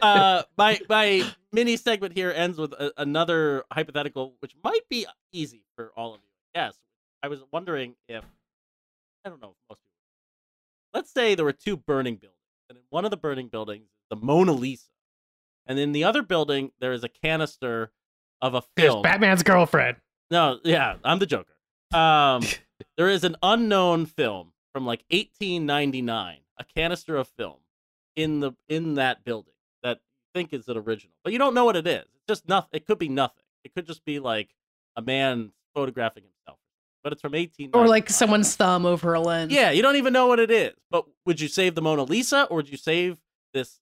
Uh, my my mini segment here ends with a, another hypothetical, which might be easy for all of you. Yes, I was wondering if I don't know if most people. Let's say there were two burning buildings, and in one of the burning buildings is the Mona Lisa, and in the other building there is a canister of a There's film. Batman's girlfriend. No, yeah, I'm the Joker. Um, there is an unknown film from like 1899, a canister of film in the in that building that you think is an original, but you don't know what it is. It's just nothing. It could be nothing. It could just be like a man photographing himself, but it's from 18. Or like someone's thumb over a lens. Yeah, you don't even know what it is. But would you save the Mona Lisa or would you save this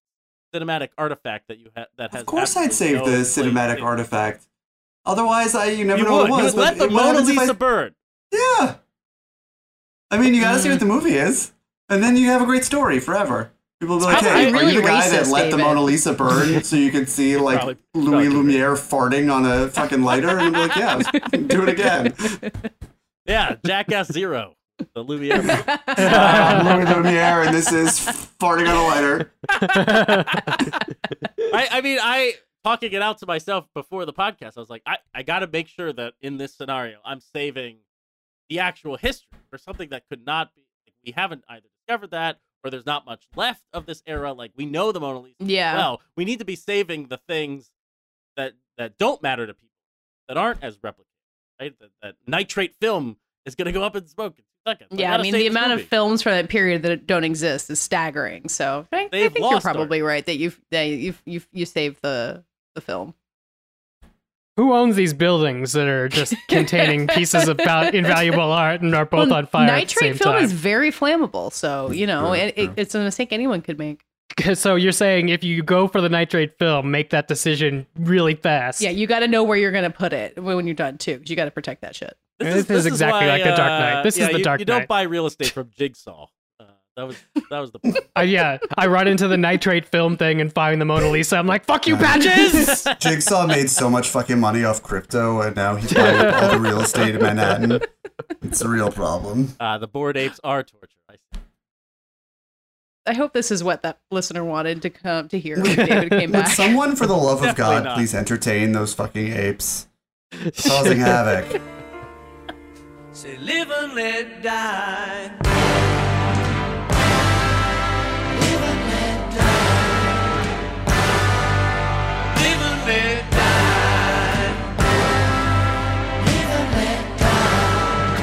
cinematic artifact that you ha- that has? Of course, I'd save no the cinematic in- artifact. Otherwise, I you never You know would. what it You was. would let the Mona happens if I- Lisa burn. Yeah. I mean, you gotta see Mm. what the movie is, and then you have a great story forever. People will be like, It's "Hey, probably are you really the guy that racist, let the Mona Lisa burn so you could see like Probably- Louis probably Lumiere farting on a fucking lighter?" And you'd be like, "Yeah, do it again." Yeah, Jackass Zero, the Lumiere. movie. Uh, Louis Lumiere, and this is farting on a lighter. I, I mean, I talking it out to myself before the podcast. I was like, I, I got to make sure that in this scenario, I'm saving the actual history for something that could not be. We haven't either discovered that, or there's not much left of this era. Like we know the Mona Lisa. Yeah. Well, we need to be saving the things that that don't matter to people, that aren't as replicated. Right? That, that nitrate film is going to go up in smoke in two seconds. Yeah, I mean the amount movie. of films from that period that don't exist is staggering. So I, I think you're lost art. probably right that you've that you've you you saved the the film. Who owns these buildings that are just containing pieces of val- invaluable art and are both Well, on fire at the Nitrate same film time? is very flammable, so you know True, it, it, true. it's a mistake anyone could make. so you're saying if you go for the nitrate film, make that decision really fast. Yeah, you got to know where you're gonna put it when you're done too, because you got to protect that shit. This is exactly like The Dark Knight. This is The you, Dark Knight. You don't buy real estate from Jigsaw. Uh, that was that was the point. Uh, yeah, I run into the nitrate film thing and find the Mona Lisa. I'm like, fuck you, patches! Jigsaw made so much fucking money off crypto, and now he's buying all the real estate in Manhattan. It's a real problem. Uh, the bored apes are torture. I see. I hope this is what that listener wanted to come to hear when David came Would back. someone, for the love of Definitely God, not. please entertain those fucking apes causing havoc? Say live and let die. Live and let die. Live and let die. Live and let die.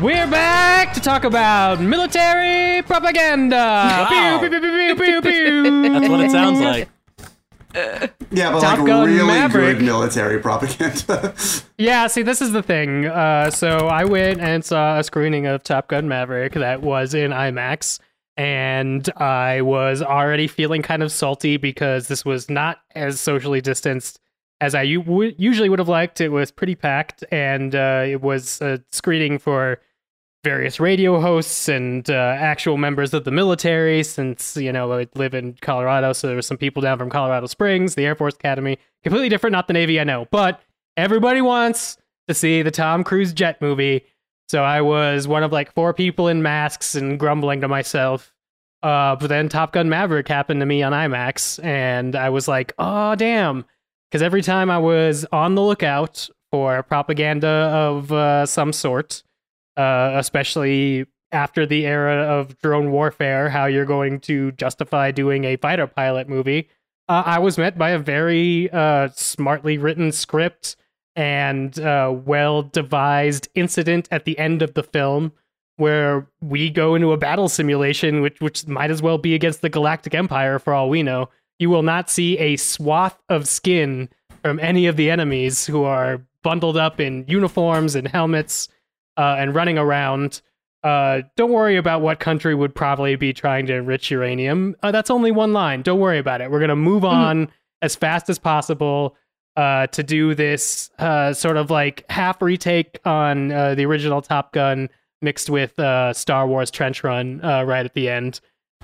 We're back to talk about military propaganda. Pew, pew, pew, pew, pew, pew, pew. That's what it sounds like. Yeah, but Top like Gun really Maverick. good military propaganda. Yeah, see, this is the thing. Uh, so I went and saw a screening of Top Gun Maverick that was in IMAX, and I was already feeling kind of salty because this was not as socially distanced as I u- usually would have liked. It was pretty packed, and uh, it was a screening for various radio hosts and uh, actual members of the military. Since you know I live in Colorado, so there were some people down from Colorado Springs, the Air Force Academy. Completely different, not the Navy, I know, but everybody wants to see the Tom Cruise jet movie. So I was one of like four people in masks and grumbling to myself. Uh, but then Top Gun Maverick happened to me on IMAX, and I was like, oh, damn. Because every time I was on the lookout for propaganda of uh, some sort, uh, especially after the era of drone warfare, how you're going to justify doing a fighter pilot movie, uh, I was met by a very uh, smartly written script and uh, well devised incident at the end of the film where we go into a battle simulation, which which might as well be against the Galactic Empire for all we know. You will not see a swath of skin from any of the enemies who are bundled up in uniforms and helmets uh, and running around. Uh, don't worry about what country would probably be trying to enrich uranium. Uh, that's only one line. Don't worry about it. We're gonna move on as fast as possible uh, to do this uh, sort of like half retake on uh, the original Top Gun mixed with uh, Star Wars Trench Run uh, right at the end.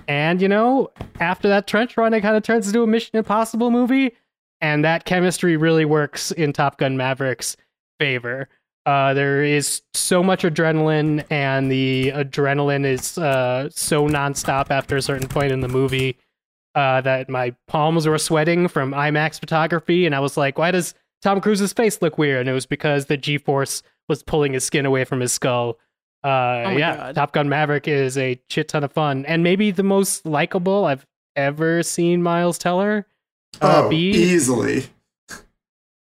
And you know, after that trench run, it kind of turns into a Mission Impossible movie, and that chemistry really works in Top Gun Maverick's favor. Uh, there is so much adrenaline, and the adrenaline is uh, so nonstop after a certain point in the movie uh, that my palms were sweating from IMAX photography, and I was like, "Why does Tom Cruise's face look weird?" And it was because the G-force was pulling his skin away from his skull. Uh, Oh yeah, God. Top Gun Maverick is a shit ton of fun, and maybe the most likable I've ever seen Miles Teller uh, oh, be. easily.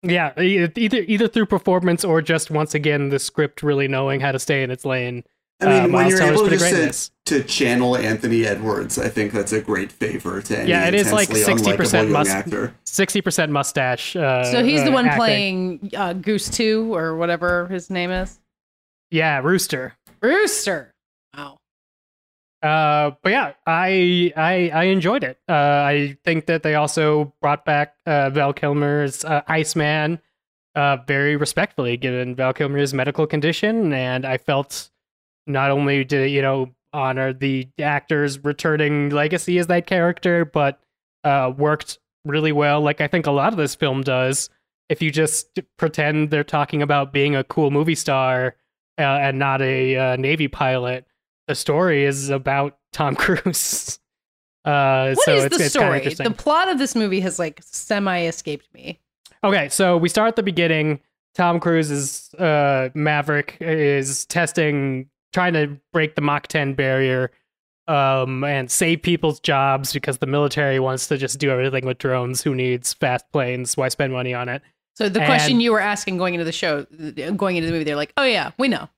Yeah, either either through performance or just once again the script really knowing how to stay in its lane. I mean, Uh, when Miles you're Teller's able pretty just great in to, this. to channel Anthony Edwards, I think that's a great favor to any Yeah, it is like intensely 60% unlikable young must- actor. Sixty percent mustache. Uh, So he's the uh, one acting. playing uh, Goose 2 or whatever his name is. Yeah, Rooster. Rooster. Wow. Uh, but yeah, I I I enjoyed it. Uh, I think that they also brought back uh, Val Kilmer's uh, Iceman, uh, very respectfully, given Val Kilmer's medical condition, and I felt not only did it, you know honor the actor's returning legacy as that character, but uh, worked really well. Like I think a lot of this film does. If you just pretend they're talking about being a cool movie star uh, and not a Navy pilot, the story is about Tom Cruise. Uh, What so is it's, the it's story? The plot of this movie has like semi escaped me. Okay, so we start at the beginning. Tom Cruise is uh, Maverick is testing, trying to break the Mach 10 barrier um, and save people's jobs because the military wants to just do everything with drones. Who needs fast planes? Why spend money on it? So the question And- you were asking going into the show, going into the movie, they're like, "Oh yeah, we know."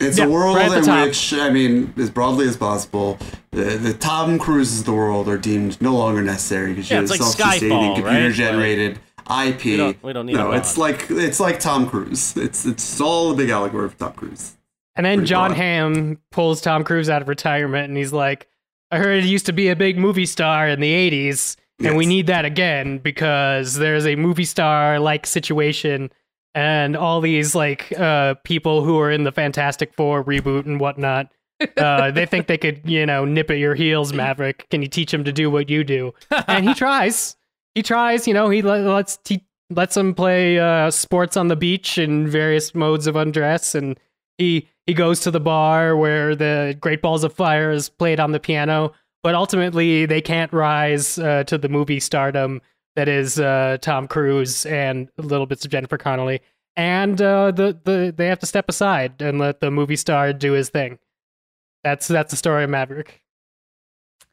It's Yeah, a world right in top. which, I mean, as broadly as possible, the, the Tom Cruises of the world are deemed no longer necessary because Yeah, you're it's like self-sustaining, Skyfall, right? computer-generated IP. We don't- we don't need no, it's like it's like Tom Cruise. It's it's all a big allegory for Tom Cruise. And then Pretty John broad. Hamm pulls Tom Cruise out of retirement and he's like, I heard he used to be a big movie star in the 80s, and we need that again because there's a movie star like situation and all these like uh, people who are in the Fantastic Four reboot and whatnot. Uh, they think they could, you know, nip at your heels, Maverick. Can you teach him to do what you do? And he tries. He tries. You know, he let, lets he lets him play uh, sports on the beach in various modes of undress, and he he goes to the bar where the Great Balls of Fire is played on the piano. But ultimately, they can't rise uh, to the movie stardom that is uh, Tom Cruise and little bits of Jennifer Connelly, and uh, the the they have to step aside and let the movie star do his thing. That's that's the story of Maverick.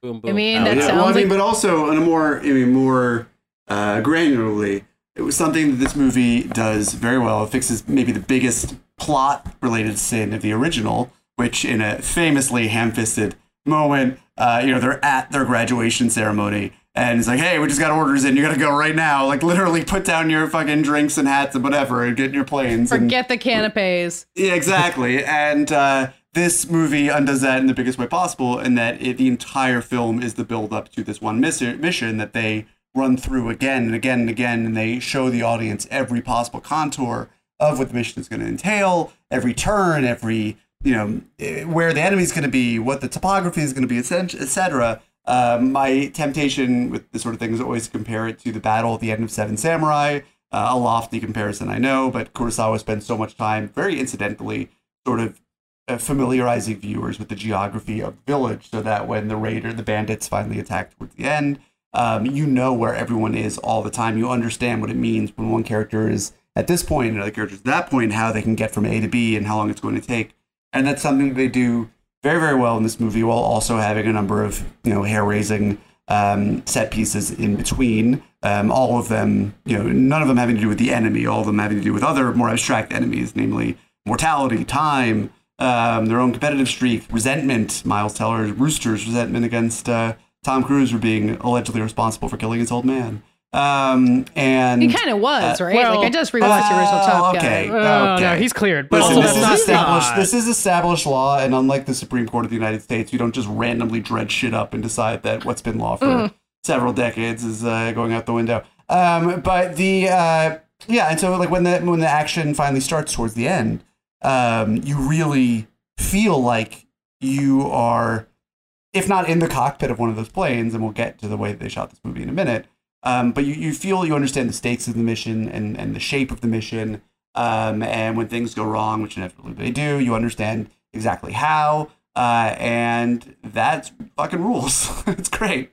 Boom, boom. I mean, Oh, that sounds well, I mean, like- but also on a more, I mean, more uh, granularly, it was something that this movie does very well. It fixes maybe the biggest plot-related sin of the original, which in a famously ham-fisted moment, uh, you know, they're at their graduation ceremony, And he's like, "Hey, we just got orders in. You got to go right now. Like, literally, put down your fucking drinks and hats and whatever, and get in your planes." and- Forget the canapes. yeah, exactly. and uh, this movie undoes that in the biggest way possible, in that it, the entire film is the build up to this one mission, mission that they run through again and again and again, and they show the audience every possible contour of what the mission is going to entail, every turn, every you know eh, where the enemy is going to be, what the topography is going to be, etc. Um, my temptation with this sort of thing is always to compare it to the battle at the end of Seven Samurai. Uh, a lofty comparison, I know, but Kurosawa spends so much time, very incidentally, sort of uh, familiarizing viewers with the geography of the village, so that when the raider, the bandits, finally attack towards the end, um, you know where everyone is all the time. You understand what it means when one character is at this point and another character is at that point, how they can get from A to B and how long it's going to take. And that's something they do very, very well in this movie, while also having a number of you know hair raising um, set pieces in between. Um, all of them, you know, none of them having to do with the enemy. All of them having to do with other more abstract enemies, namely mortality, time, um, their own competitive streak, resentment. Miles Teller's Rooster's resentment against uh, Tom Cruise for being allegedly responsible for killing his old man. Um, and He kind of was, right? well, like I just rewatched the original Top Gun. okay. Oh, no, he's cleared. But Listen, also, this is established. not- This is established law, and unlike the Supreme Court of the United States, you don't just randomly dredge shit up and decide that what's been law for several decades is uh, going out the window. Um, but the uh, yeah, and so like when the when the action finally starts towards the end, um, you really feel like you are, if not in the cockpit of one of those planes, and we'll get to the way that they shot this movie in a minute. Um, but you, you feel you understand the stakes of the mission and, and the shape of the mission. Um, and when things go wrong, which inevitably they do, you understand exactly how. Uh, and that's fucking rules. it's great.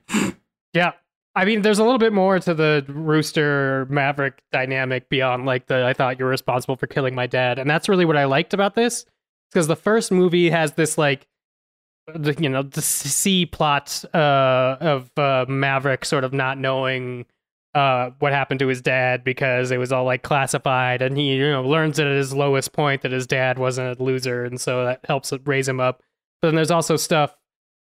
Yeah. I mean, there's a little bit more to the Rooster Maverick dynamic beyond like the I thought you were responsible for killing my dad. And that's really what I liked about this. Because the first movie has this like the you know, the C plot uh of uh Maverick sort of not knowing uh what happened to his dad because it was all like classified and he you know learns at his lowest point that his dad wasn't a loser and so that helps raise him up. But then there's also stuff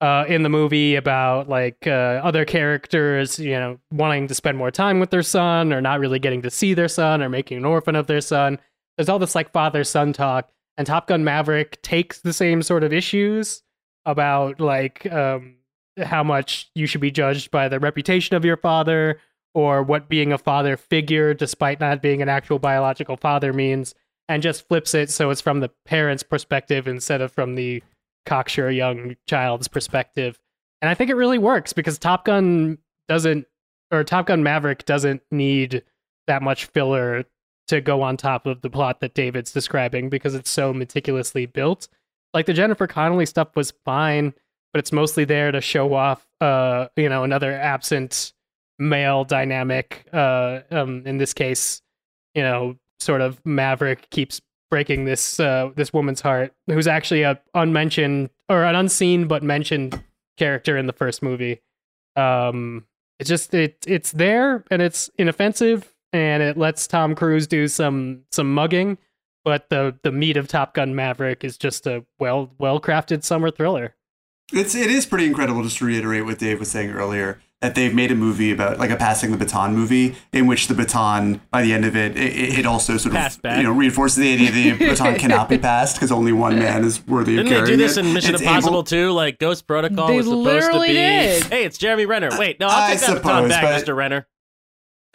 uh, in the movie about like uh, other characters, you know, wanting to spend more time with their son or not really getting to see their son or making an orphan of their son. There's all this like father son talk, and Top Gun Maverick takes the same sort of issues about like um, how much you should be judged by the reputation of your father or what being a father figure, despite not being an actual biological father, means, and just flips it so it's from the parent's perspective instead of from the cocksure young child's perspective. And I think it really works because Top Gun doesn't, or Top Gun Maverick doesn't need that much filler to go on top of the plot that David's describing because it's so meticulously built. Like the Jennifer Connelly stuff was fine, but it's mostly there to show off, uh, you know, another absent male dynamic. Uh, um, in this case, you know, sort of Maverick keeps breaking this uh, this woman's heart, who's actually a unmentioned or an unseen but mentioned character in the first movie. Um, it's just it it's there and it's inoffensive and it lets Tom Cruise do some some mugging, but the the meat of Top Gun Maverick is just a well well crafted summer thriller. It's it is pretty incredible just to reiterate what Dave was saying earlier that they've made a movie about like a passing the baton movie in which the baton by the end of it it, it also sort Passed of back. you know reinforces the idea that the baton cannot be passed because only one man is worthy of Didn't they carrying do this it. in Mission It's Impossible able- too? Like Ghost Protocol They was supposed to be. did. Hey, it's Jeremy Renner. Wait, no, I'll I take that baton back, but- Mister Renner.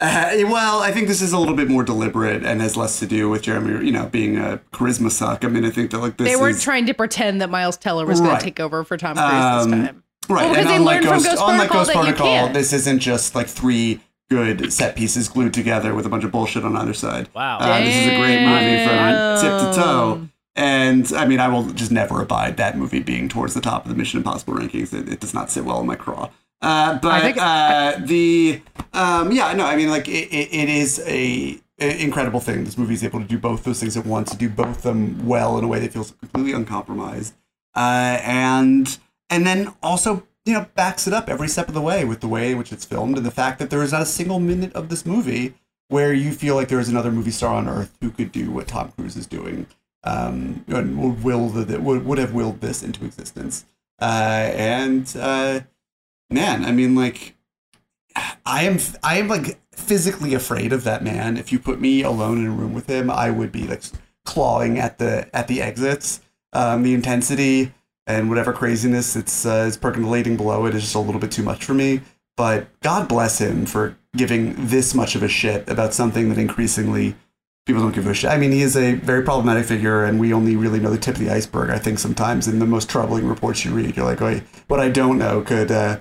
Uh, well, I think this is a little bit more deliberate and has less to do with Jeremy, you know, being a charisma suck. I mean, I think that like this They weren't is, trying to pretend that Miles Teller was going to take over for Tom Cruise Um, this time. Right, Well, because and they unlike learned from Ghost, Ghost unlike Protocol Ghost that you Protocol, this isn't just like three good set pieces glued together with a bunch of bullshit on either side. Wow. Uh, this is a great movie from tip to toe. And I mean, I will just never abide that movie being towards the top of the Mission Impossible rankings. It, it does not sit well in my craw. Uh, but think- uh, the um, yeah, no, I mean, like it, it, it is a, a incredible thing. This movie is able to do both those things at once, to do both of them well in a way that feels completely uncompromised, uh, and and then also you know backs it up every step of the way with the way in which it's filmed and the fact that there is not a single minute of this movie where you feel like there is another movie star on earth who could do what Tom Cruise is doing um, and would will the, would, would have willed this into existence. Uh, and uh, man, I mean, like I am I am like physically afraid of that man. If you put me alone in a room with him, I would be like clawing at the at the exits. Um, the intensity and whatever craziness it's uh, is percolating below it is just a little bit too much for me. But God bless him for giving this much of a shit about something that increasingly people don't give a shit. I mean, he is a very problematic figure, and we only really know the tip of the iceberg. I think sometimes in the most troubling reports you read, you're like, wait, what I don't know could uh,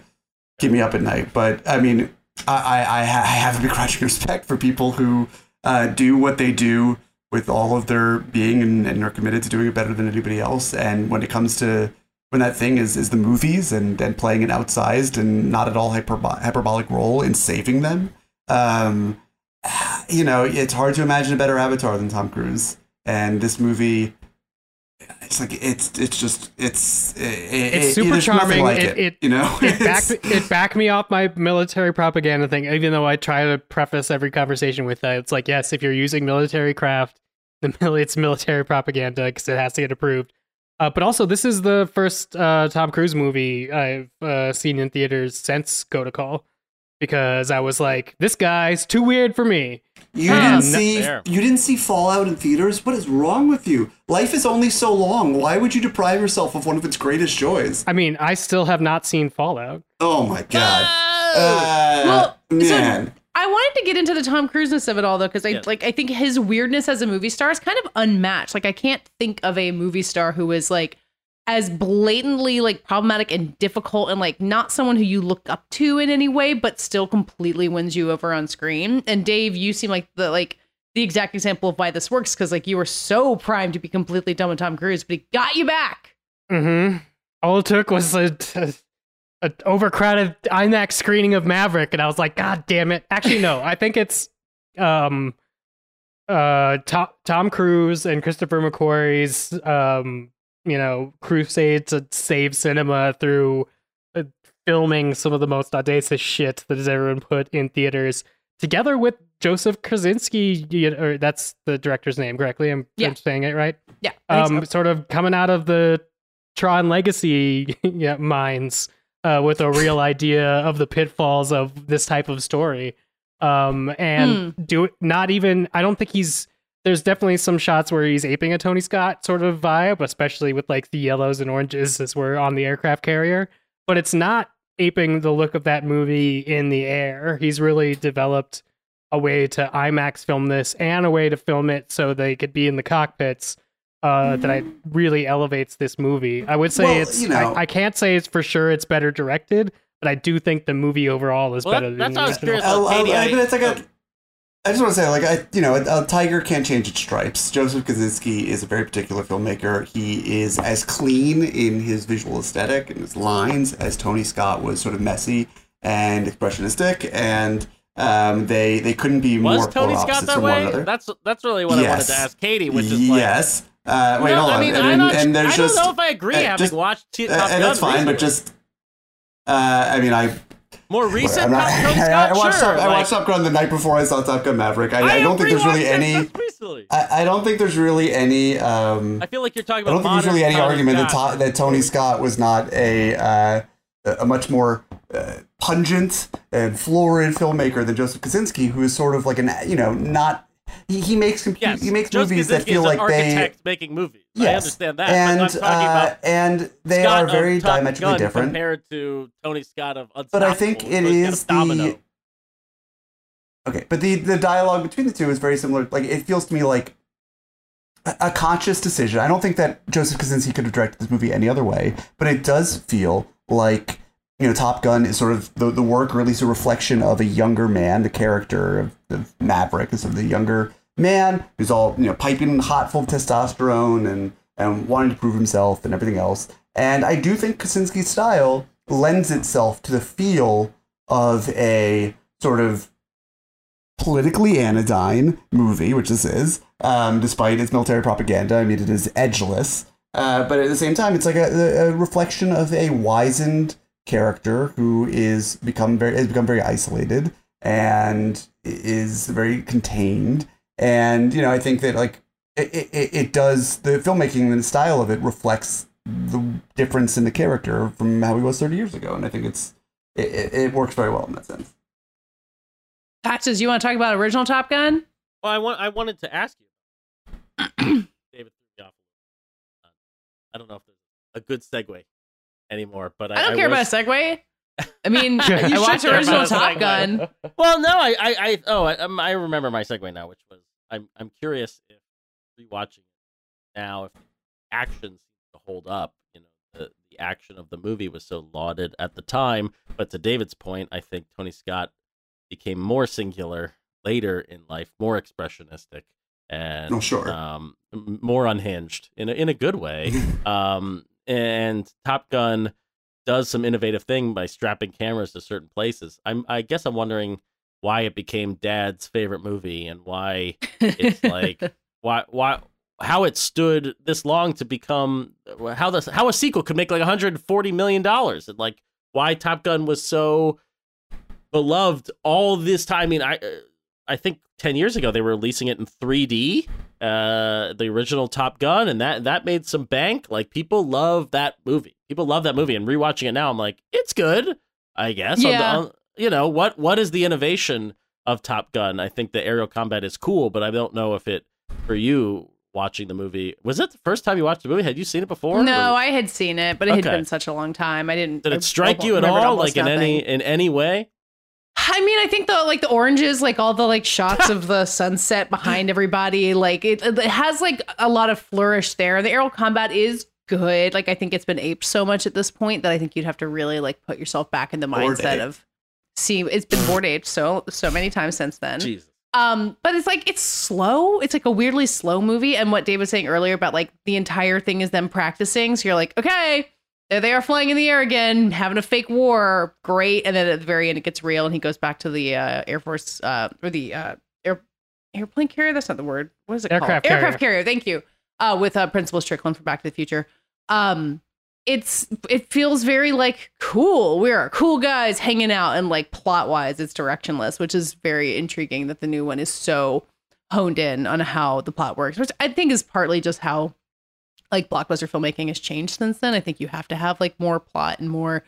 keep me up at night. But I mean, I, I, I have a begrudging respect for people who uh, do what they do with all of their being and, and are committed to doing it better than anybody else. And when it comes to when that thing is, is the movies and, and playing an outsized and not at all hyperbo- hyperbolic role in saving them, um, you know, it's hard to imagine a better avatar than Tom Cruise. And this movie, it's like it's it's just it's it, It's super nothing charming. Like It- it, it- you know, it backed It's- it backed me off my military propaganda thing. Even though I try to preface every conversation with that, it's like yes, if you're using military craft, the it's military propaganda because it has to get approved. Uh, but also, this is the first uh, Tom Cruise movie I've uh, seen in theaters since Ghost Protocol, because I was like, this guy's too weird for me. You Um, didn't see Fair. you didn't see Fallout in theaters. What is wrong with you? Life is only so long. Why would you deprive yourself of one of its greatest joys? I mean, I still have not seen Fallout. Oh my god. Uh, Well, so- man. I wanted to get into the Tom Cruiseness of it all though, because I Yeah. like I think his weirdness as a movie star is kind of unmatched. Like I can't think of a movie star who is like as blatantly like problematic and difficult and like not someone who you look up to in any way, but still completely wins you over on screen. And Dave, you seem like the like the exact example of why this works because like you were so primed to be completely done with Tom Cruise, but he got you back. Mm-hmm. All it took was a, a, a overcrowded IMAX screening of Maverick, and I was like, God damn it! Actually, no. I think it's um, uh, Tom, Tom Cruise and Christopher McQuarrie's um, you know, crusade to save cinema through uh, filming some of the most audacious shit that has ever been put in theaters, together with Joseph Kosinski. you know, Or that's the director's name, correctly? I'm, Yeah. I'm saying it right Yeah. Um, so. sort of coming out of the Tron Legacy yeah, minds uh, with a real idea of the pitfalls of this type of story. Um, and Hmm. do not even. I don't think he's. There's definitely some shots where he's aping a Tony Scott sort of vibe, especially with like the yellows and oranges as we're on the aircraft carrier. But it's not aping the look of that movie in the air. He's really developed a way to IMAX film this and a way to film it so they could be in the cockpits uh, that I really elevates this movie. I would say Well, it's you know- I, I can't say it's for sure it's better directed, but I do think the movie overall is Well, better that- than that's the how I was original. curious. I'll- I'll- I I- mean, it's like oh. a. I just want to say, like, I, you know, a, a tiger can't change its stripes. Joseph Kosinski is a very particular filmmaker. He is as clean in his visual aesthetic and his lines as Tony Scott was sort of messy and expressionistic, and um, they they couldn't be Was more Tony Scott that way? That's that's really what I wanted to ask Katie, which is like, yes. Uh, wait, no, hold on. I mean, and, I'm not, and there's I don't know if I agree. uh, having just- watched T- uh, and that's fine, but just. Uh, I mean, I more recent not- Top Gun Scott. I watched, sure, Top, I watched Top Gun the night before I saw Top Gun Maverick. I, I, don't think there's really any. I, I don't think there's really any. Um, I feel like you're talking about. I don't think there's really any argument that, Tony to, that Tony Scott was not a uh, a much more uh, pungent and florid filmmaker than Joseph Kosinski, who is sort of like an you know not he, he makes Yes, he makes Joseph movies that feel like they architect making movies. I Yes. understand that. and but I'm talking uh, about and they Scott are very diametrically different. compared to Tony Scott of Unstoppable. But I think it is it kind is of Domino. the Okay, but the the dialogue between the two is very similar. Like it feels to me like a, a conscious decision. I don't think that Joseph Kosinski could have directed this movie any other way, but it does feel like you know Top Gun is sort of the the work, or at least a reflection of a younger man. The character of, of Maverick is sort of the younger man who's all you know piping hot, full of testosterone and and wanting to prove himself and everything else. And I do think Kosinski's style lends itself to the feel of a sort of politically anodyne movie, which this is, um, despite its military propaganda. I mean, it is edgeless, uh, but at the same time, it's like a, a reflection of a wizened character who is become very has become very isolated and is very contained. And you know, I think that like it, it, it does the filmmaking and the style of it reflects the difference in the character from how he was 30 years ago, and I think it's it, it, it works very well in that sense. Patches, you want to talk about original Top Gun? Well, I want I wanted to ask you. David threw me off. Uh, I don't know if there's a good segue anymore, but I, I don't care wish- about a segue. I mean, You I should watched care original a Top. Gun. Well, no, I, I, I oh, I, um, I remember my segue now, which was I'm, I'm curious if rewatching it now, if the action seems to hold up. You know, the, the action of the movie was so lauded at the time, but to David's point, I think Tony Scott became more singular later in life, more expressionistic, and Oh, sure. um, more unhinged in a, in a good way. um, and Top Gun does some innovative thing by strapping cameras to certain places. I'm I guess I'm wondering why it became Dad's favorite movie and why it's like why why how it stood this long to become how the how a sequel could make like 140 million dollars and like why Top Gun was so beloved all this time. I mean, I uh, I think 10 years ago they were releasing it in 3D, uh, the original Top Gun, and that that made some bank. Like people love that movie. People love that movie, and rewatching it now, I'm like, it's good. I guess. On the- Yeah. on- you know what? What is the innovation of Top Gun? I think the aerial combat is cool, but I don't know if it for you watching the movie was it the first time you watched the movie? Had you seen it before? No, Or I had seen it, but it had been such a long time. I didn't. did it strike you at all? almost Like in any in any way? I mean, I think the like the oranges, like all the like shots of the sunset behind everybody, like it, it has like a lot of flourish there. The aerial combat is good. Like I think it's been aped so much at this point that I think you'd have to really like put yourself back in the mindset of see. It's been board age so so many times since then. Jesus. Um, but it's like it's slow. It's like a weirdly slow movie. And what Dave was saying earlier about like the entire thing is them practicing. So you're like, okay, there they are flying in the air again, having a fake war. Great. And then at the very end, it gets real, and he goes back to the uh, Air Force uh, or the uh, air airplane carrier. That's not the word. What is it Aircraft called? carrier. Aircraft carrier. Thank you. Uh, with uh, Principal Strickland from Back to the Future. Um, it's it feels very like cool. We're cool guys hanging out, and like plot wise, it's directionless, which is very intriguing. That the new one is so honed in on how the plot works, which I think is partly just how like blockbuster filmmaking has changed since then. I think you have to have like more plot and more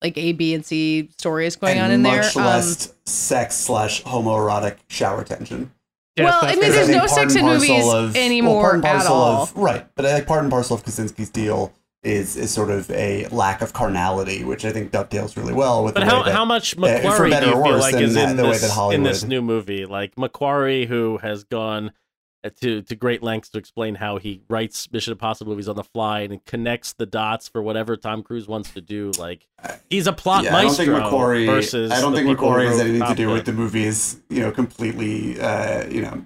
like A, B, and C stories going and on in there. much Um, less sex slash homoerotic shower tension. Yes, well, I that's mean, there's I no sex and in parcel movies of- anymore well, part and at parcel all. Of, right, but I think part and parcel of Kosinski's deal is is sort of a lack of carnality, which I think dovetails really well with. But the how that, how much uh, McQuarrie better do you feel like is in the way this, that in this new movie? Like McQuarrie, who has gone uh, to to great lengths to explain how he writes Mission Impossible movies on the fly and connects the dots for whatever Tom Cruise wants to do. Like he's a plot yeah, I don't think McQuarrie. versus I don't think McQuarrie has anything to do with the movies. You know, completely. Uh, you know,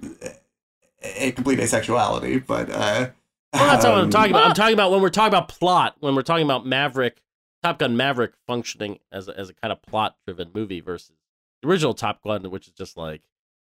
a complete asexuality. But uh, Well, that's not what I'm um, talking about. I'm talking about when we're talking about plot, when we're talking about Maverick, Top Gun Maverick functioning as a, as a kind of plot driven movie versus the original Top Gun, which is just like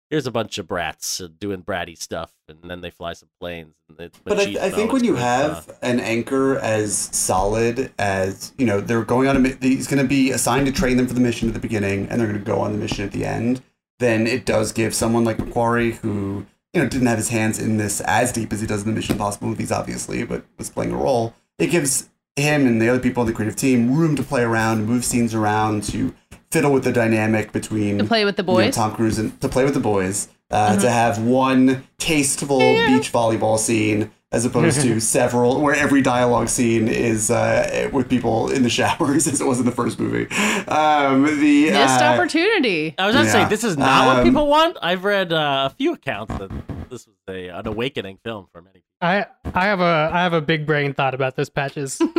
here's a bunch of brats uh, doing bratty stuff, and then they fly some planes. And it's But I, I think when you have stuff. an anchor as solid as you know, they're going on a mi- he's going to be assigned to train them for the mission at the beginning, and they're going to go on the mission at the end. Then it does give someone like McQuarrie, who you know didn't have his hands in this as deep as he does in the Mission Impossible movies, obviously, but was playing a role. It gives him and the other people on the creative team room to play around, move scenes around, to fiddle with the dynamic between To play with the you know, boys? Tom Cruise and to play with the boys, uh, to have one tasteful beach volleyball scene as opposed to several where every dialogue scene is uh, with people in the showers as it was in the first movie. Um, the Missed uh, opportunity. I was gonna Yeah. say this is not what Um, people want. I've read uh, a few accounts that this was a an awakening film for many. people. I I have a I have a big brain thought about this patches.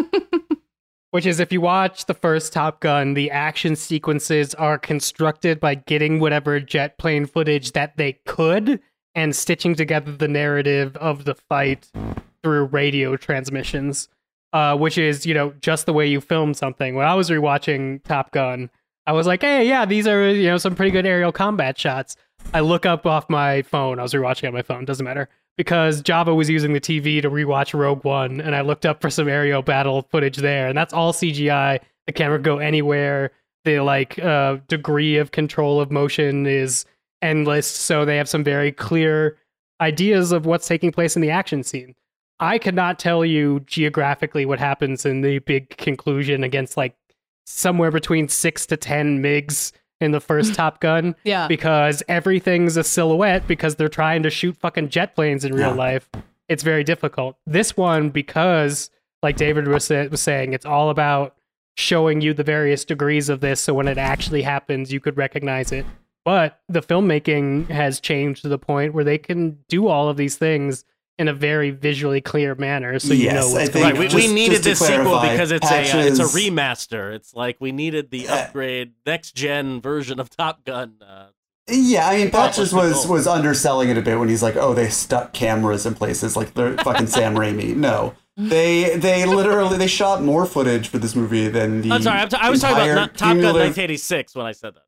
Which is if you watch the first Top Gun, the action sequences are constructed by getting whatever jet plane footage that they could and stitching together the narrative of the fight through radio transmissions. Uh, which is, you know, just the way you film something. When I was rewatching Top Gun, I was like, hey, yeah, these are, you know, some pretty good aerial combat shots. I look up off my phone. I was rewatching on my phone. Doesn't matter because Java was using the TV to rewatch Rogue One, and I looked up for some aerial battle footage there, and that's all CGI. The camera go anywhere. The like uh, degree of control of motion is endless, so they have some very clear ideas of what's taking place in the action scene. I could not tell you geographically what happens in the big conclusion against like somewhere between six to ten MiGs in the first Top Gun Yeah. because everything's a silhouette because they're trying to shoot fucking jet planes in real Yeah. life. It's very difficult. This one, because like David was, was saying, it's all about showing you the various degrees of this. So when it actually happens, you could recognize it. But the filmmaking has changed to the point where they can do all of these things in a very visually clear manner. So you know Yes, I what's think- going Right, we, just- we needed just to this sequel because it's a uh, it's a remaster. It's like we needed the Yeah. upgrade next gen version of Top Gun. Uh, Yeah, I mean, Patches was was underselling it a bit when he's like, "Oh, they stuck cameras in places like they're fucking Sam Raimi." No, they they literally they shot more footage for this movie than the. I'm sorry, I'm t- I was talking about not Top Gun cumulative- 1986 when I said that.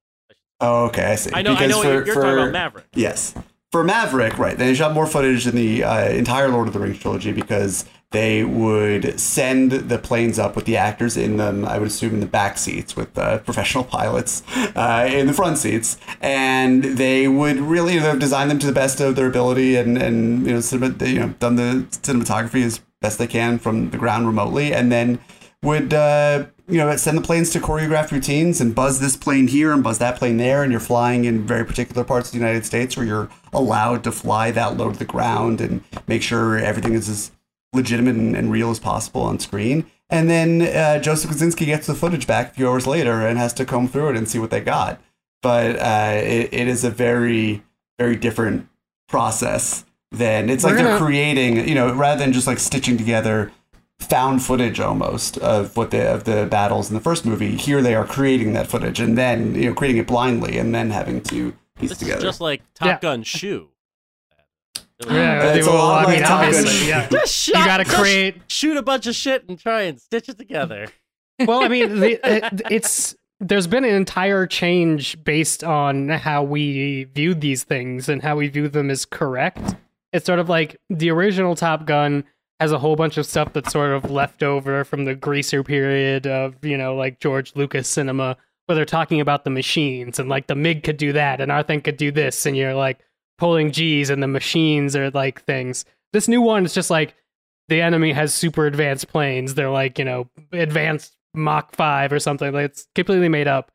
Oh, okay, I see. I know, I Because know what for- you're, you're for- talking about Maverick. Yes. For Maverick, right, they shot more footage than the uh, entire Lord of the Rings trilogy because they would send the planes up with the actors in them, I would assume in the back seats with uh, professional pilots uh, in the front seats. And they would really you know, design them to the best of their ability and, and you, know, cinema, you know, done the cinematography as best they can from the ground remotely. And then would uh, you know send the planes to choreographed routines and buzz this plane here and buzz that plane there and you're flying in very particular parts of the united states where you're allowed to fly that low to the ground and make sure everything is as legitimate and, and real as possible on screen. And then uh, Joseph Kosinski gets the footage back a few hours later and has to comb through it and see what they got. But uh, it, it is a very very different process than it's We're like they're gonna- creating you know rather than just like stitching together found footage almost of what the of the battles in the first movie. Here they are creating that footage and then you know creating it blindly and then having to piece This it together. is just like Top Yeah. Gun Shoe. Yeah, It's they a I mean, like Top Gun. obviously, yeah. Just shot, You gotta just create- shoot a bunch of shit and try and stitch it together. well, I mean, the, it, it's there's been an entire change based on how we viewed these things and how we view them as correct. It's sort of like the original Top Gun has a whole bunch of stuff that's sort of left over from the greaser period of you know like George Lucas cinema, where they're talking about the machines and like the MiG could do that and our thing could do this, and you're like pulling G's and the machines are like things. This new one is just like the enemy has super advanced planes. They're like, you know, advanced Mach 5 or something. Like it's completely made up.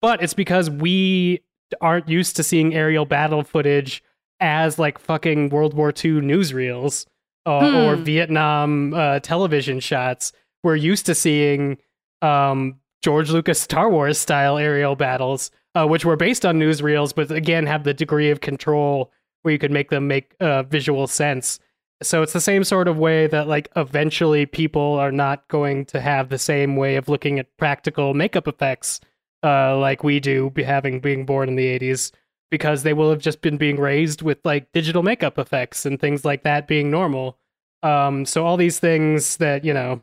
But it's because we aren't used to seeing aerial battle footage as like fucking World War II newsreels uh, or Hmm. Vietnam uh, television shots. We're used to seeing um, George Lucas Star Wars style aerial battles, uh, which were based on newsreels, but again have the degree of control where you could make them make uh, visual sense. So it's the same sort of way that like eventually people are not going to have the same way of looking at practical makeup effects uh, like we do, having being born in the '80s, because they will have just been being raised with like digital makeup effects and things like that being normal. Um, so all these things that you know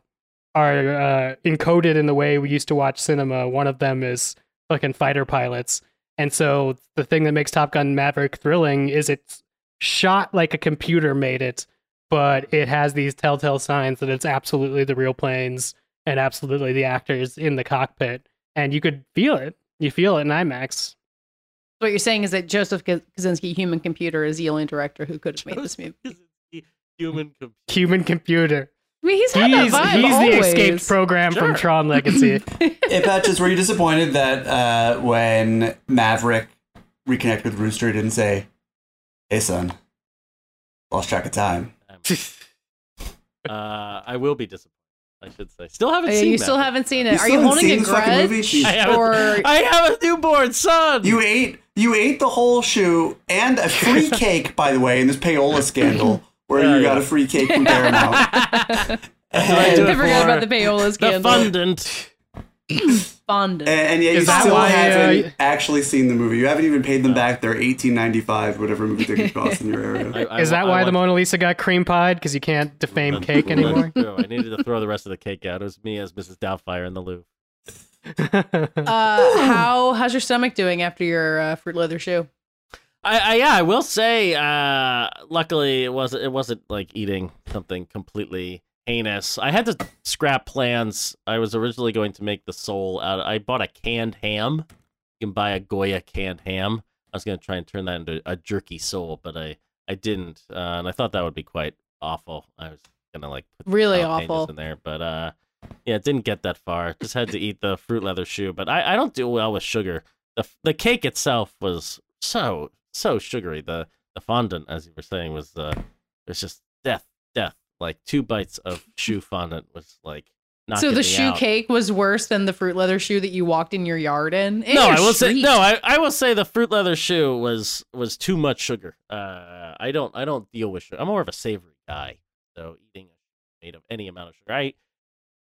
are uh, encoded in the way we used to watch cinema. One of them is fucking fighter pilots, and so the thing that makes Top Gun Maverick thrilling is it's shot like a computer made it, but it has these telltale signs that it's absolutely the real planes and absolutely the actors in the cockpit, and you could feel it. You feel it in IMAX. What you're saying is that Joseph K- Kosinski, human computer, is the only director who could have made this movie. Human computer. Human computer. I mean, he's He's, had that he's the escaped program from Tron Legacy. hey, Patches, were you disappointed that uh, when Maverick reconnected with Rooster, he didn't say, "Hey, son, lost track of time." Uh, I will be disappointed. I should say. Still haven't Oh, yeah, seen. you still Maverick. haven't seen You it. Are you holding seen a this movie? grudge? I have, Or a, I have a newborn son. You ate you ate the whole shoe and a free cake, by the way, in this payola scandal, where Yeah, you got a free cake from Paramount. I I do it forgot for about the payola the scandal. fondant. Fondant. And, and yet you still why, haven't uh, actually seen the movie. You haven't even paid them back their eighteen ninety five, whatever movie ticket costs in your area. I- I Is that I why the Mona Lisa got cream pied? Because you can't defame That's- cake anymore? true. I needed to throw the rest of the cake out. It was me as Mrs. Doubtfire in the Louvre. Uh, how how's your stomach doing after your uh, fruit leather shoe? I, I yeah, I will say. Uh, luckily, it wasn't. It wasn't like eating something completely heinous. I had to scrap plans. I was originally going to make the sole out. I bought a canned ham. You can buy a Goya canned ham. I was going to try and turn that into a jerky sole, but I I didn't, uh, and I thought that would be quite awful. I was gonna like put Really awful. in there, but uh, yeah, it didn't get that far. Just had to eat the fruit leather shoe. But I I don't do well with sugar. the the cake itself was so so sugary. The the fondant, as you were saying, was uh, it was just. Like two bites of shoe fondant was like. Not. So the shoe out. cake was worse than the fruit leather shoe that you walked in your yard in. In no, I will say no. I, I will say the fruit leather shoe was was too much sugar. Uh, I don't I don't deal with sugar. I'm more of a savory guy, so eating made of any amount of sugar. I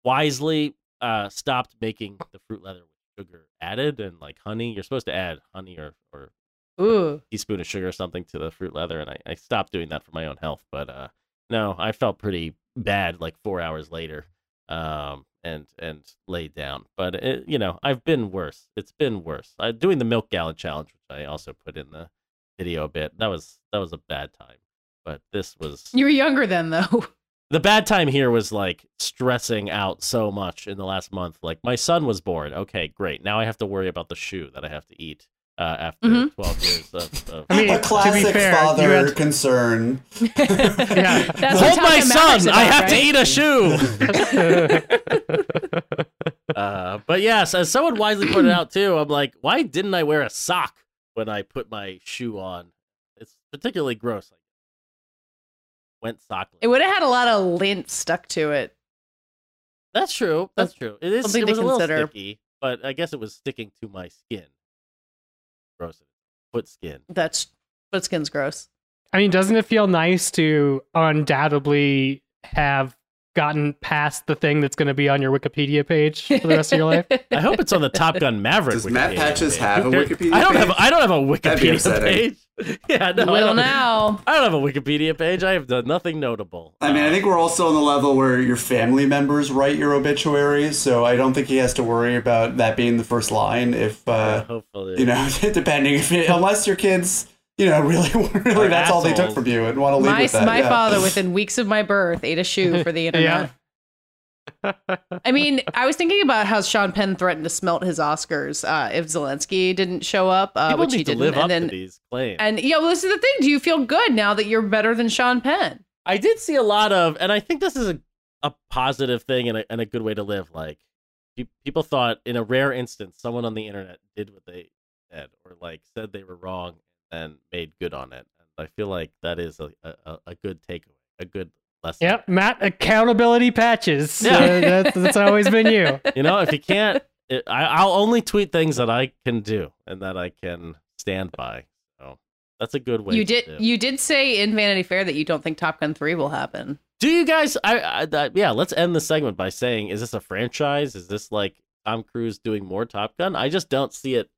wisely uh stopped making the fruit leather with sugar added and like honey. You're supposed to add honey or or Ooh. teaspoon of sugar or something to the fruit leather, and I, I stopped doing that for my own health. But uh, no, I felt pretty bad like four hours later, um, and and laid down. But it, you know, I've been worse. It's been worse. I, doing the milk gallon challenge, which I also put in the video a bit. That was that was a bad time. But this was You were younger then, though. the bad time here was like stressing out so much in the last month. Like my son was born. Okay, great. Now I have to worry about the shoe that I have to eat uh, after Mhm. 12 years of, of I mean, a classic to be fair, father you had concern. Yeah. That's Hold my Gun son! Maverick's I have right? to eat a shoe. uh, but yes, as someone wisely pointed out too, I'm like, why didn't I wear a sock when I put my shoe on? It's particularly gross. Like, went sockless. It would have had a lot of lint stuck to it. That's true. That's true. It is. something It to was a little consider. sticky, but I guess it was sticking to my skin. Gross. Foot skin. That's foot skin's gross. I mean, doesn't it feel nice to undoubtedly have gotten past the thing that's going to be on your Wikipedia page for the rest of your life? I hope it's on the Top Gun Maverick. Does Matt Wikipedia Patches page. have a Who? Wikipedia I don't have. page? I don't have a That'd be Wikipedia page. Yeah, no. I Will don't, now. I don't have a Wikipedia page. I have done nothing notable. I mean, I think we're also on the level where your family members write your obituary, so I don't think he has to worry about that being the first line. If uh, hopefully, you know, depending if it, unless your kids, you know, really, really, Are that's all they took from you and want to leave My, with that. my yeah. father, within weeks of my birth, ate a shoe for the internet. I mean, I was thinking about how Sean Penn threatened to smelt his Oscars uh, if Zelensky didn't show up, uh, which he didn't. and then, to these claims. and yeah, well, this is the thing. Do you feel good now that you're better than Sean Penn? I did see a lot of, and I think this is a, a positive thing and a, and a good way to live. Like, pe- people thought in a rare instance, someone on the internet did what they said or like said they were wrong and made good on it. And I feel like that is a, a, a good takeaway, a good lesson. Yep, Matt, accountability patches. Yeah. Uh, that's, that's always been you. You know, if you can't, it, I, I'll only tweet things that I can do and that I can stand by. So that's a good way. You to did. live. You did say in Vanity Fair that you don't think Top Gun three will happen. Do you guys? I, I that, yeah. Let's end the segment by saying, is this a franchise? Is this like Tom Cruise doing more Top Gun? I just don't see it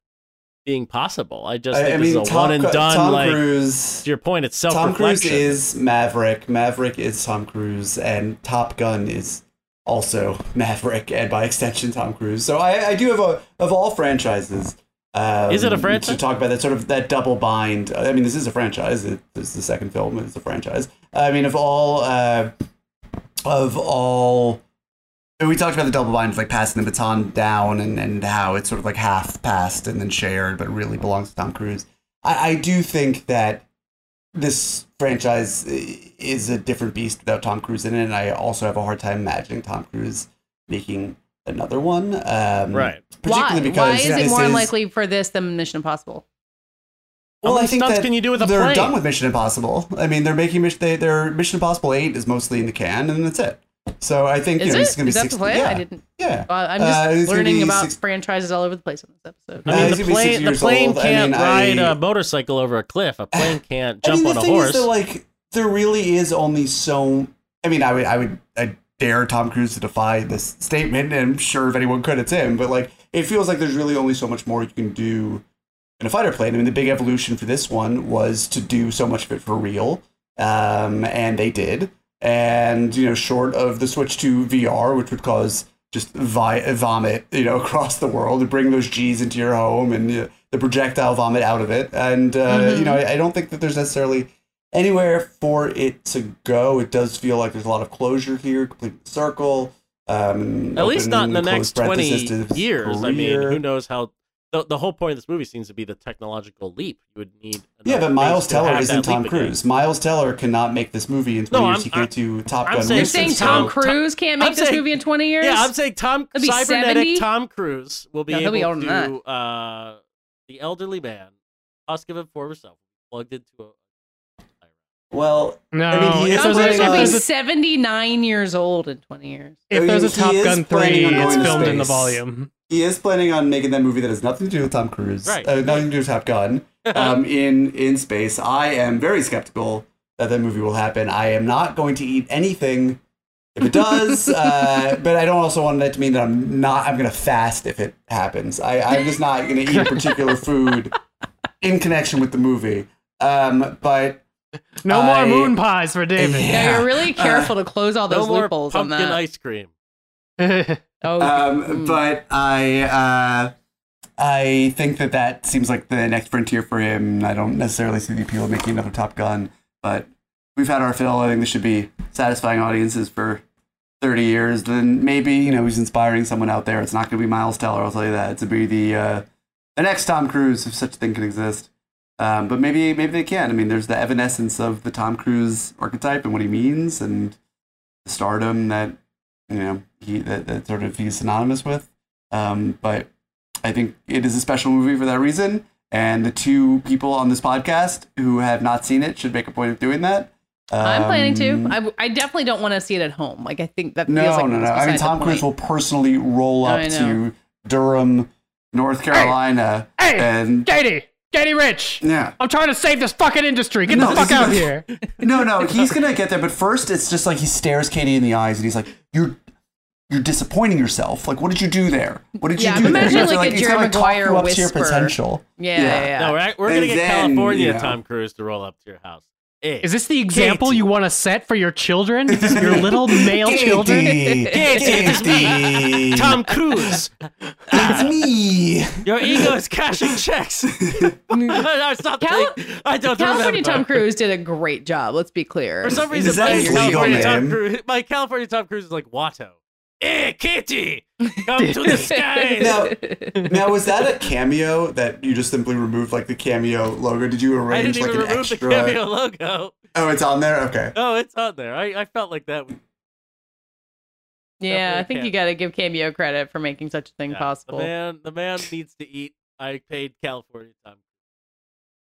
being possible. I just I, think I this mean, is a Tom, one and done. Tom like Cruise. to your point, it's self Tom Cruise is Maverick. Maverick is Tom Cruise, and Top Gun is also Maverick, and by extension, Tom Cruise. So I, I do have a of all franchises. Um, Is it a franchise? To talk about that sort of that double bind. I mean, this is a franchise. It, this is the second film. It's a franchise. I mean, of all uh, of all. We talked about the double binds, like passing the baton down and, and how it's sort of like half passed and then shared, but really belongs to Tom Cruise. I, I do think that this franchise is a different beast without Tom Cruise in it, and I also have a hard time imagining Tom Cruise making another one. Um, Right. Particularly Why? because Why is it this more unlikely for this than Mission Impossible? How many stunts can you do with a they're plane? done with Mission Impossible. I mean, they're making They, their Mission Impossible Eight is mostly in the can, and that's it. So I think you Is know, it? this going to be that six. the plan? Yeah, I didn't. yeah. Well, I'm Uh, just it's gonna learning about six- franchises all over the place on this episode. I Uh, mean, he's the gonna be six plane, the plane old. Can't mean, ride I- a motorcycle over a cliff. A plane can't I jump mean, on the a thing horse. Is that, like, there really is only so. I mean, I would, I would, I dare Tom Cruise to defy this statement, and I'm sure if anyone could, it's him. But like, it feels like there's really only so much more you can do in a fighter plane. I mean, the big evolution for this one was to do so much of it for real, um, and they did. And you know, short of the switch to VR, which would cause just vi- vomit, you know, across the world, and bring those G's into your home, and you know, the projectile vomit out of it. And uh, Mhm. you know, I, I don't think that there's necessarily anywhere for it to go. It does feel like there's a lot of closure here, complete circle. Um, At least not in the next 20 parenthesis to his years. I mean, who knows how. The, the whole point of this movie seems to be the technological leap. You would need. Yeah, but Miles space to Teller isn't Tom leap again. Cruise. Miles Teller cannot make this movie in 20 No, years. I'm- he can't do Top I'm Gun. saying- You're saying so- Tom Tom- Cruise can't make I'm this saying- movie in 20 years? Yeah, I'm saying Tom cybernetic 70? Tom Cruise will be No, he'll be able older than to uh the elderly man, husk of a former self, plugged into a. Well, No, I mean, he is Tom Cruise will be 79 years old in 20 years. I if mean, there's a Top Gun 3, it's going to filmed in the volume. He is planning on making that movie that has nothing to do with Tom Cruise, Right. uh, nothing to do with Top Gun, um, in in space. I am very skeptical that that movie will happen. I am not going to eat anything if it does, uh, but I don't also want that to mean that I'm not. I'm going to fast if it happens. I, I'm just not going to eat a particular food in connection with the movie. Um, but No I- more moon pies for David. Yeah, Yeah. you're really careful to close all No those more loopholes on pumpkin ice cream. Oh, Um, mm. but I uh, I think that that seems like the next frontier for him. I don't necessarily see the appeal of making another Top Gun, but we've had our fill. I think this should be satisfying audiences for 30 years. Then maybe you know he's inspiring someone out there. It's not going to be Miles Teller. I'll tell you that. It's going to be the uh, the next Tom Cruise, if such a thing can exist. Um, but maybe maybe they can. I mean, there's the evanescence of the Tom Cruise archetype and what he means, and the stardom that you know he that, that sort of he's synonymous with. Um, but I think it is a special movie for that reason. And the two people on this podcast who have not seen it should make a point of doing that. I'm planning to. I, I, w- I definitely don't want to see it at home. Like I think that no, feels like no, no. I mean, Tom Cruise will personally roll up to Durham, North Carolina, Hey, and Katey, Katey Rich. yeah. I'm trying to save this fucking industry. Get No, the fuck out is- out here. No, no, he's gonna get there. But first, it's just like he stares Katey in the eyes, and he's like, "You're, you're disappointing yourself. Like, what did you do there? What did Yeah, you I'm do there?" imagining He's like a he's Jerry gonna Maguire you up to your potential. Yeah, yeah, yeah. No, we're, we're gonna get then, California you know. Tom Cruise to roll up to your house. Hey, Is this the example Katey. you want to set for your children? your little male children? Katey, it's me, Katey, Tom Cruise? it's me. Your ego is cashing checks. no, something. Cal- I don't California remember. Tom Cruise did a great job. Let's be clear. For some reason, Is that my his legal California Tom name? Cruise, my California Tom Cruise is like Watto. Hey, Kitty, come to the skies. Now, now was that a cameo that you just simply removed like the cameo logo? Did you arrange I arrange didn't like an remove extra? the cameo logo. Oh, it's on there. Okay. Oh, it's on there. I, I felt like that. was- yeah, I Definitely think can. you got to give Cameo credit for making such a thing yeah, possible. The man, the man needs to eat. I paid California time.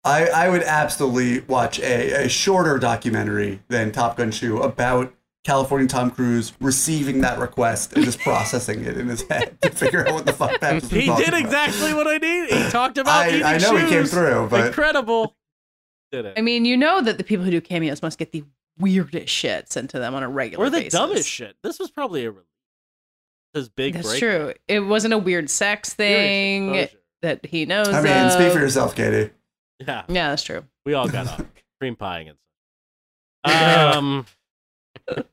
I, I would absolutely watch a, a shorter documentary than Top Gun 2 about California Tom Cruise receiving that request and just processing it in his head to figure out what the fuck that was He talking did about. exactly what I needed. He talked about I, eating I know he came through, but Incredible. Did it? I mean, you know that the people who do cameos must get the weirdest shit sent to them on a regular or the basis. dumbest shit. This was probably a release. His big That's break. true. It wasn't a weird sex thing that he knows. I mean, speak for yourself, Katey. Yeah, Yeah, that's true. we all got off cream pieing and stuff. Um,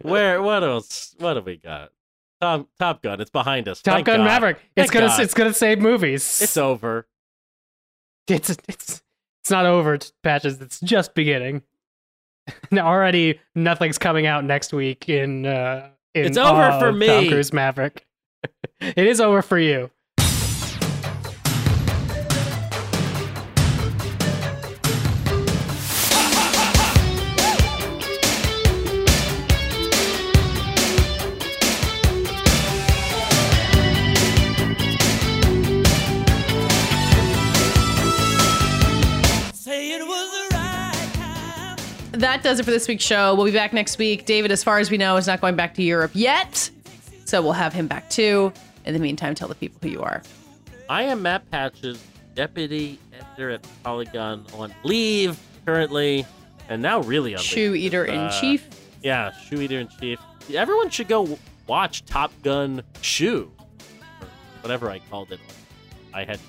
where? What else? What have we got? Tom Top Gun. It's behind us. Top Thank Gun God. Maverick. It's gonna God. it's gonna save movies. It's over. it's it's it's not over, patches. It's just beginning. Already, nothing's coming out next week in. uh in It's over for me. Tom Cruise Maverick. it is over for you. That does it for this week's show. We'll be back next week. David, as far as we know, is not going back to Europe yet. So we'll have him back too. In the meantime, tell the people who you are. I am Matt Patches, deputy editor at Polygon on leave currently, and now really on leave. Shoe eater in Uh, chief. Yeah, shoe eater in chief. Everyone should go watch Top Gun Shoe, or whatever I called it. I had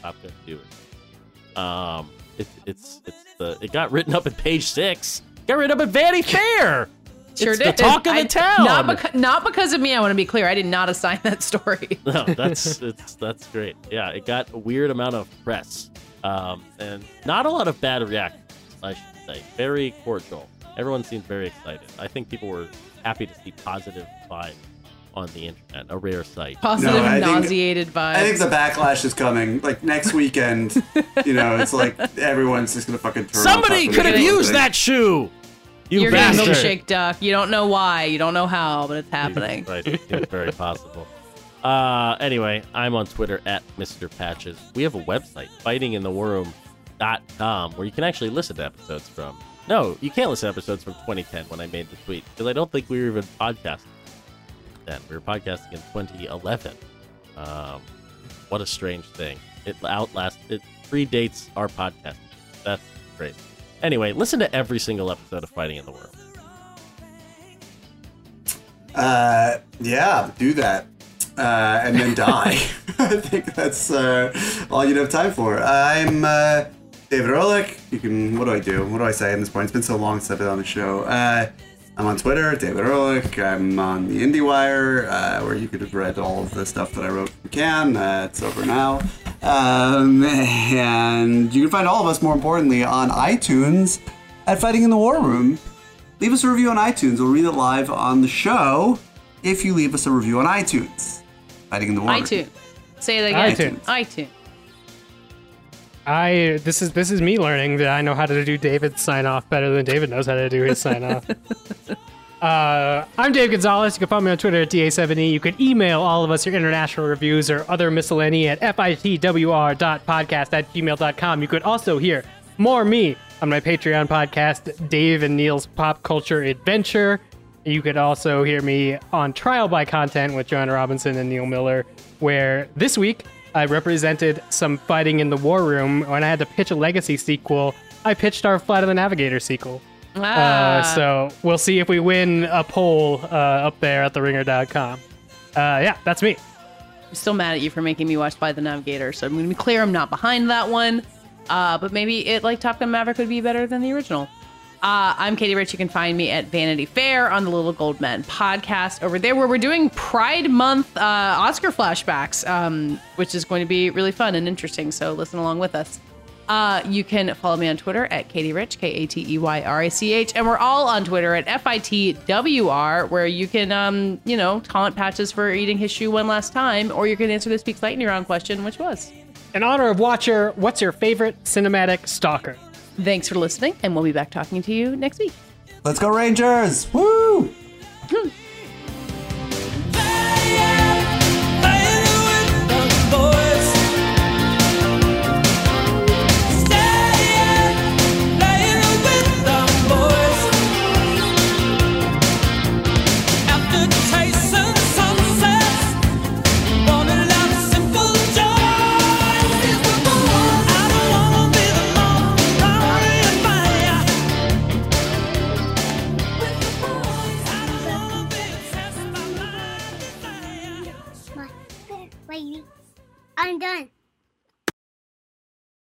Top Gun do it. Um, it, it's it's the it got written up at page six. Got written up at Vanity Fair. Sure it's did. the talk of I- the town. Not, beca- not because of me. I want to be clear. I did not assign that story. no, that's it's that's great. Yeah, it got a weird amount of press, um, and not a lot of bad reactions. I should say, very cordial. Everyone seemed very excited. I think people were happy to see positive vibes on the internet. A rare sight. Positive, No, I think- nauseated vibes. I think the backlash is coming. Like next weekend, you know, it's like everyone's just gonna fucking turn. Somebody could have used everything. that shoe. You You're getting bastard. milkshake duck. You don't know why. You don't know how, but it's happening. Right, it's very possible. Uh, anyway, I'm on Twitter at Mr. Patches. We have a website, fightinginthewarroom.com, where you can actually listen to episodes from. No, you can't listen to episodes from 2010 when I made the tweet, because I don't think we were even podcasting then. We were podcasting in 2011. Um, what a strange thing. It outlasts, it predates our podcast. That's crazy. Anyway, listen to every single episode of Fighting in the War Room. Uh, yeah, do that. Uh, and then die. I think that's uh, all you'd have time for. I'm uh, David Ehrlich. You can. What do I do? What do I say at this point? It's been so long since I've been on the show. Uh, I'm on Twitter, David Ehrlich. I'm on the IndieWire, uh, where you could have read all of the stuff that I wrote for Cannes. Uh, it's over now. Um, and you can find all of us, more importantly, on iTunes at Fighting in the War Room. Leave us a review on iTunes. We'll read it live on the show if you leave us a review on iTunes. Fighting in the War Room. iTunes. Say it again. iTunes. iTunes. I this is this is me learning that I know how to do David's sign off better than David knows how to do his sign off. Uh, I'm Dave Gonzalez. You can find me on Twitter at DA7E. You can email all of us your international reviews or other miscellany at fitwr.podcast at gmail.com. You could also hear more me on my Patreon podcast, Dave and Neil's Pop Culture Adventure. You could also hear me on Trial by Content with Joanna Robinson and Neil Miller, where this week I represented some fighting in the war room. When I had to pitch a legacy sequel, I pitched our Flight of the Navigator sequel. Ah. Uh, so we'll see if we win a poll uh, up there at theringer.com. Uh, yeah, that's me. I'm still mad at you for making me watch By the Navigator, so I'm going to be clear I'm not behind that one. Uh, but maybe it, like Top Gun Maverick, would be better than the original. Uh, I'm Katey Rich. You can find me at Vanity Fair on the Little Gold Men podcast over there, where we're doing Pride Month uh, Oscar flashbacks, um, which is going to be really fun and interesting. So listen along with us. Uh, you can follow me on Twitter at Katey Rich, K A T E Y R I C H, and we're all on Twitter at FITWR, where you can, um, you know, taunt Patches for eating his shoe one last time, or you can answer this week's lightning round question, which was. In honor of Watcher, what's your favorite cinematic stalker? Thanks for listening, and we'll be back talking to you next week. Let's go, Rangers! Woo! Hmm. I'm done.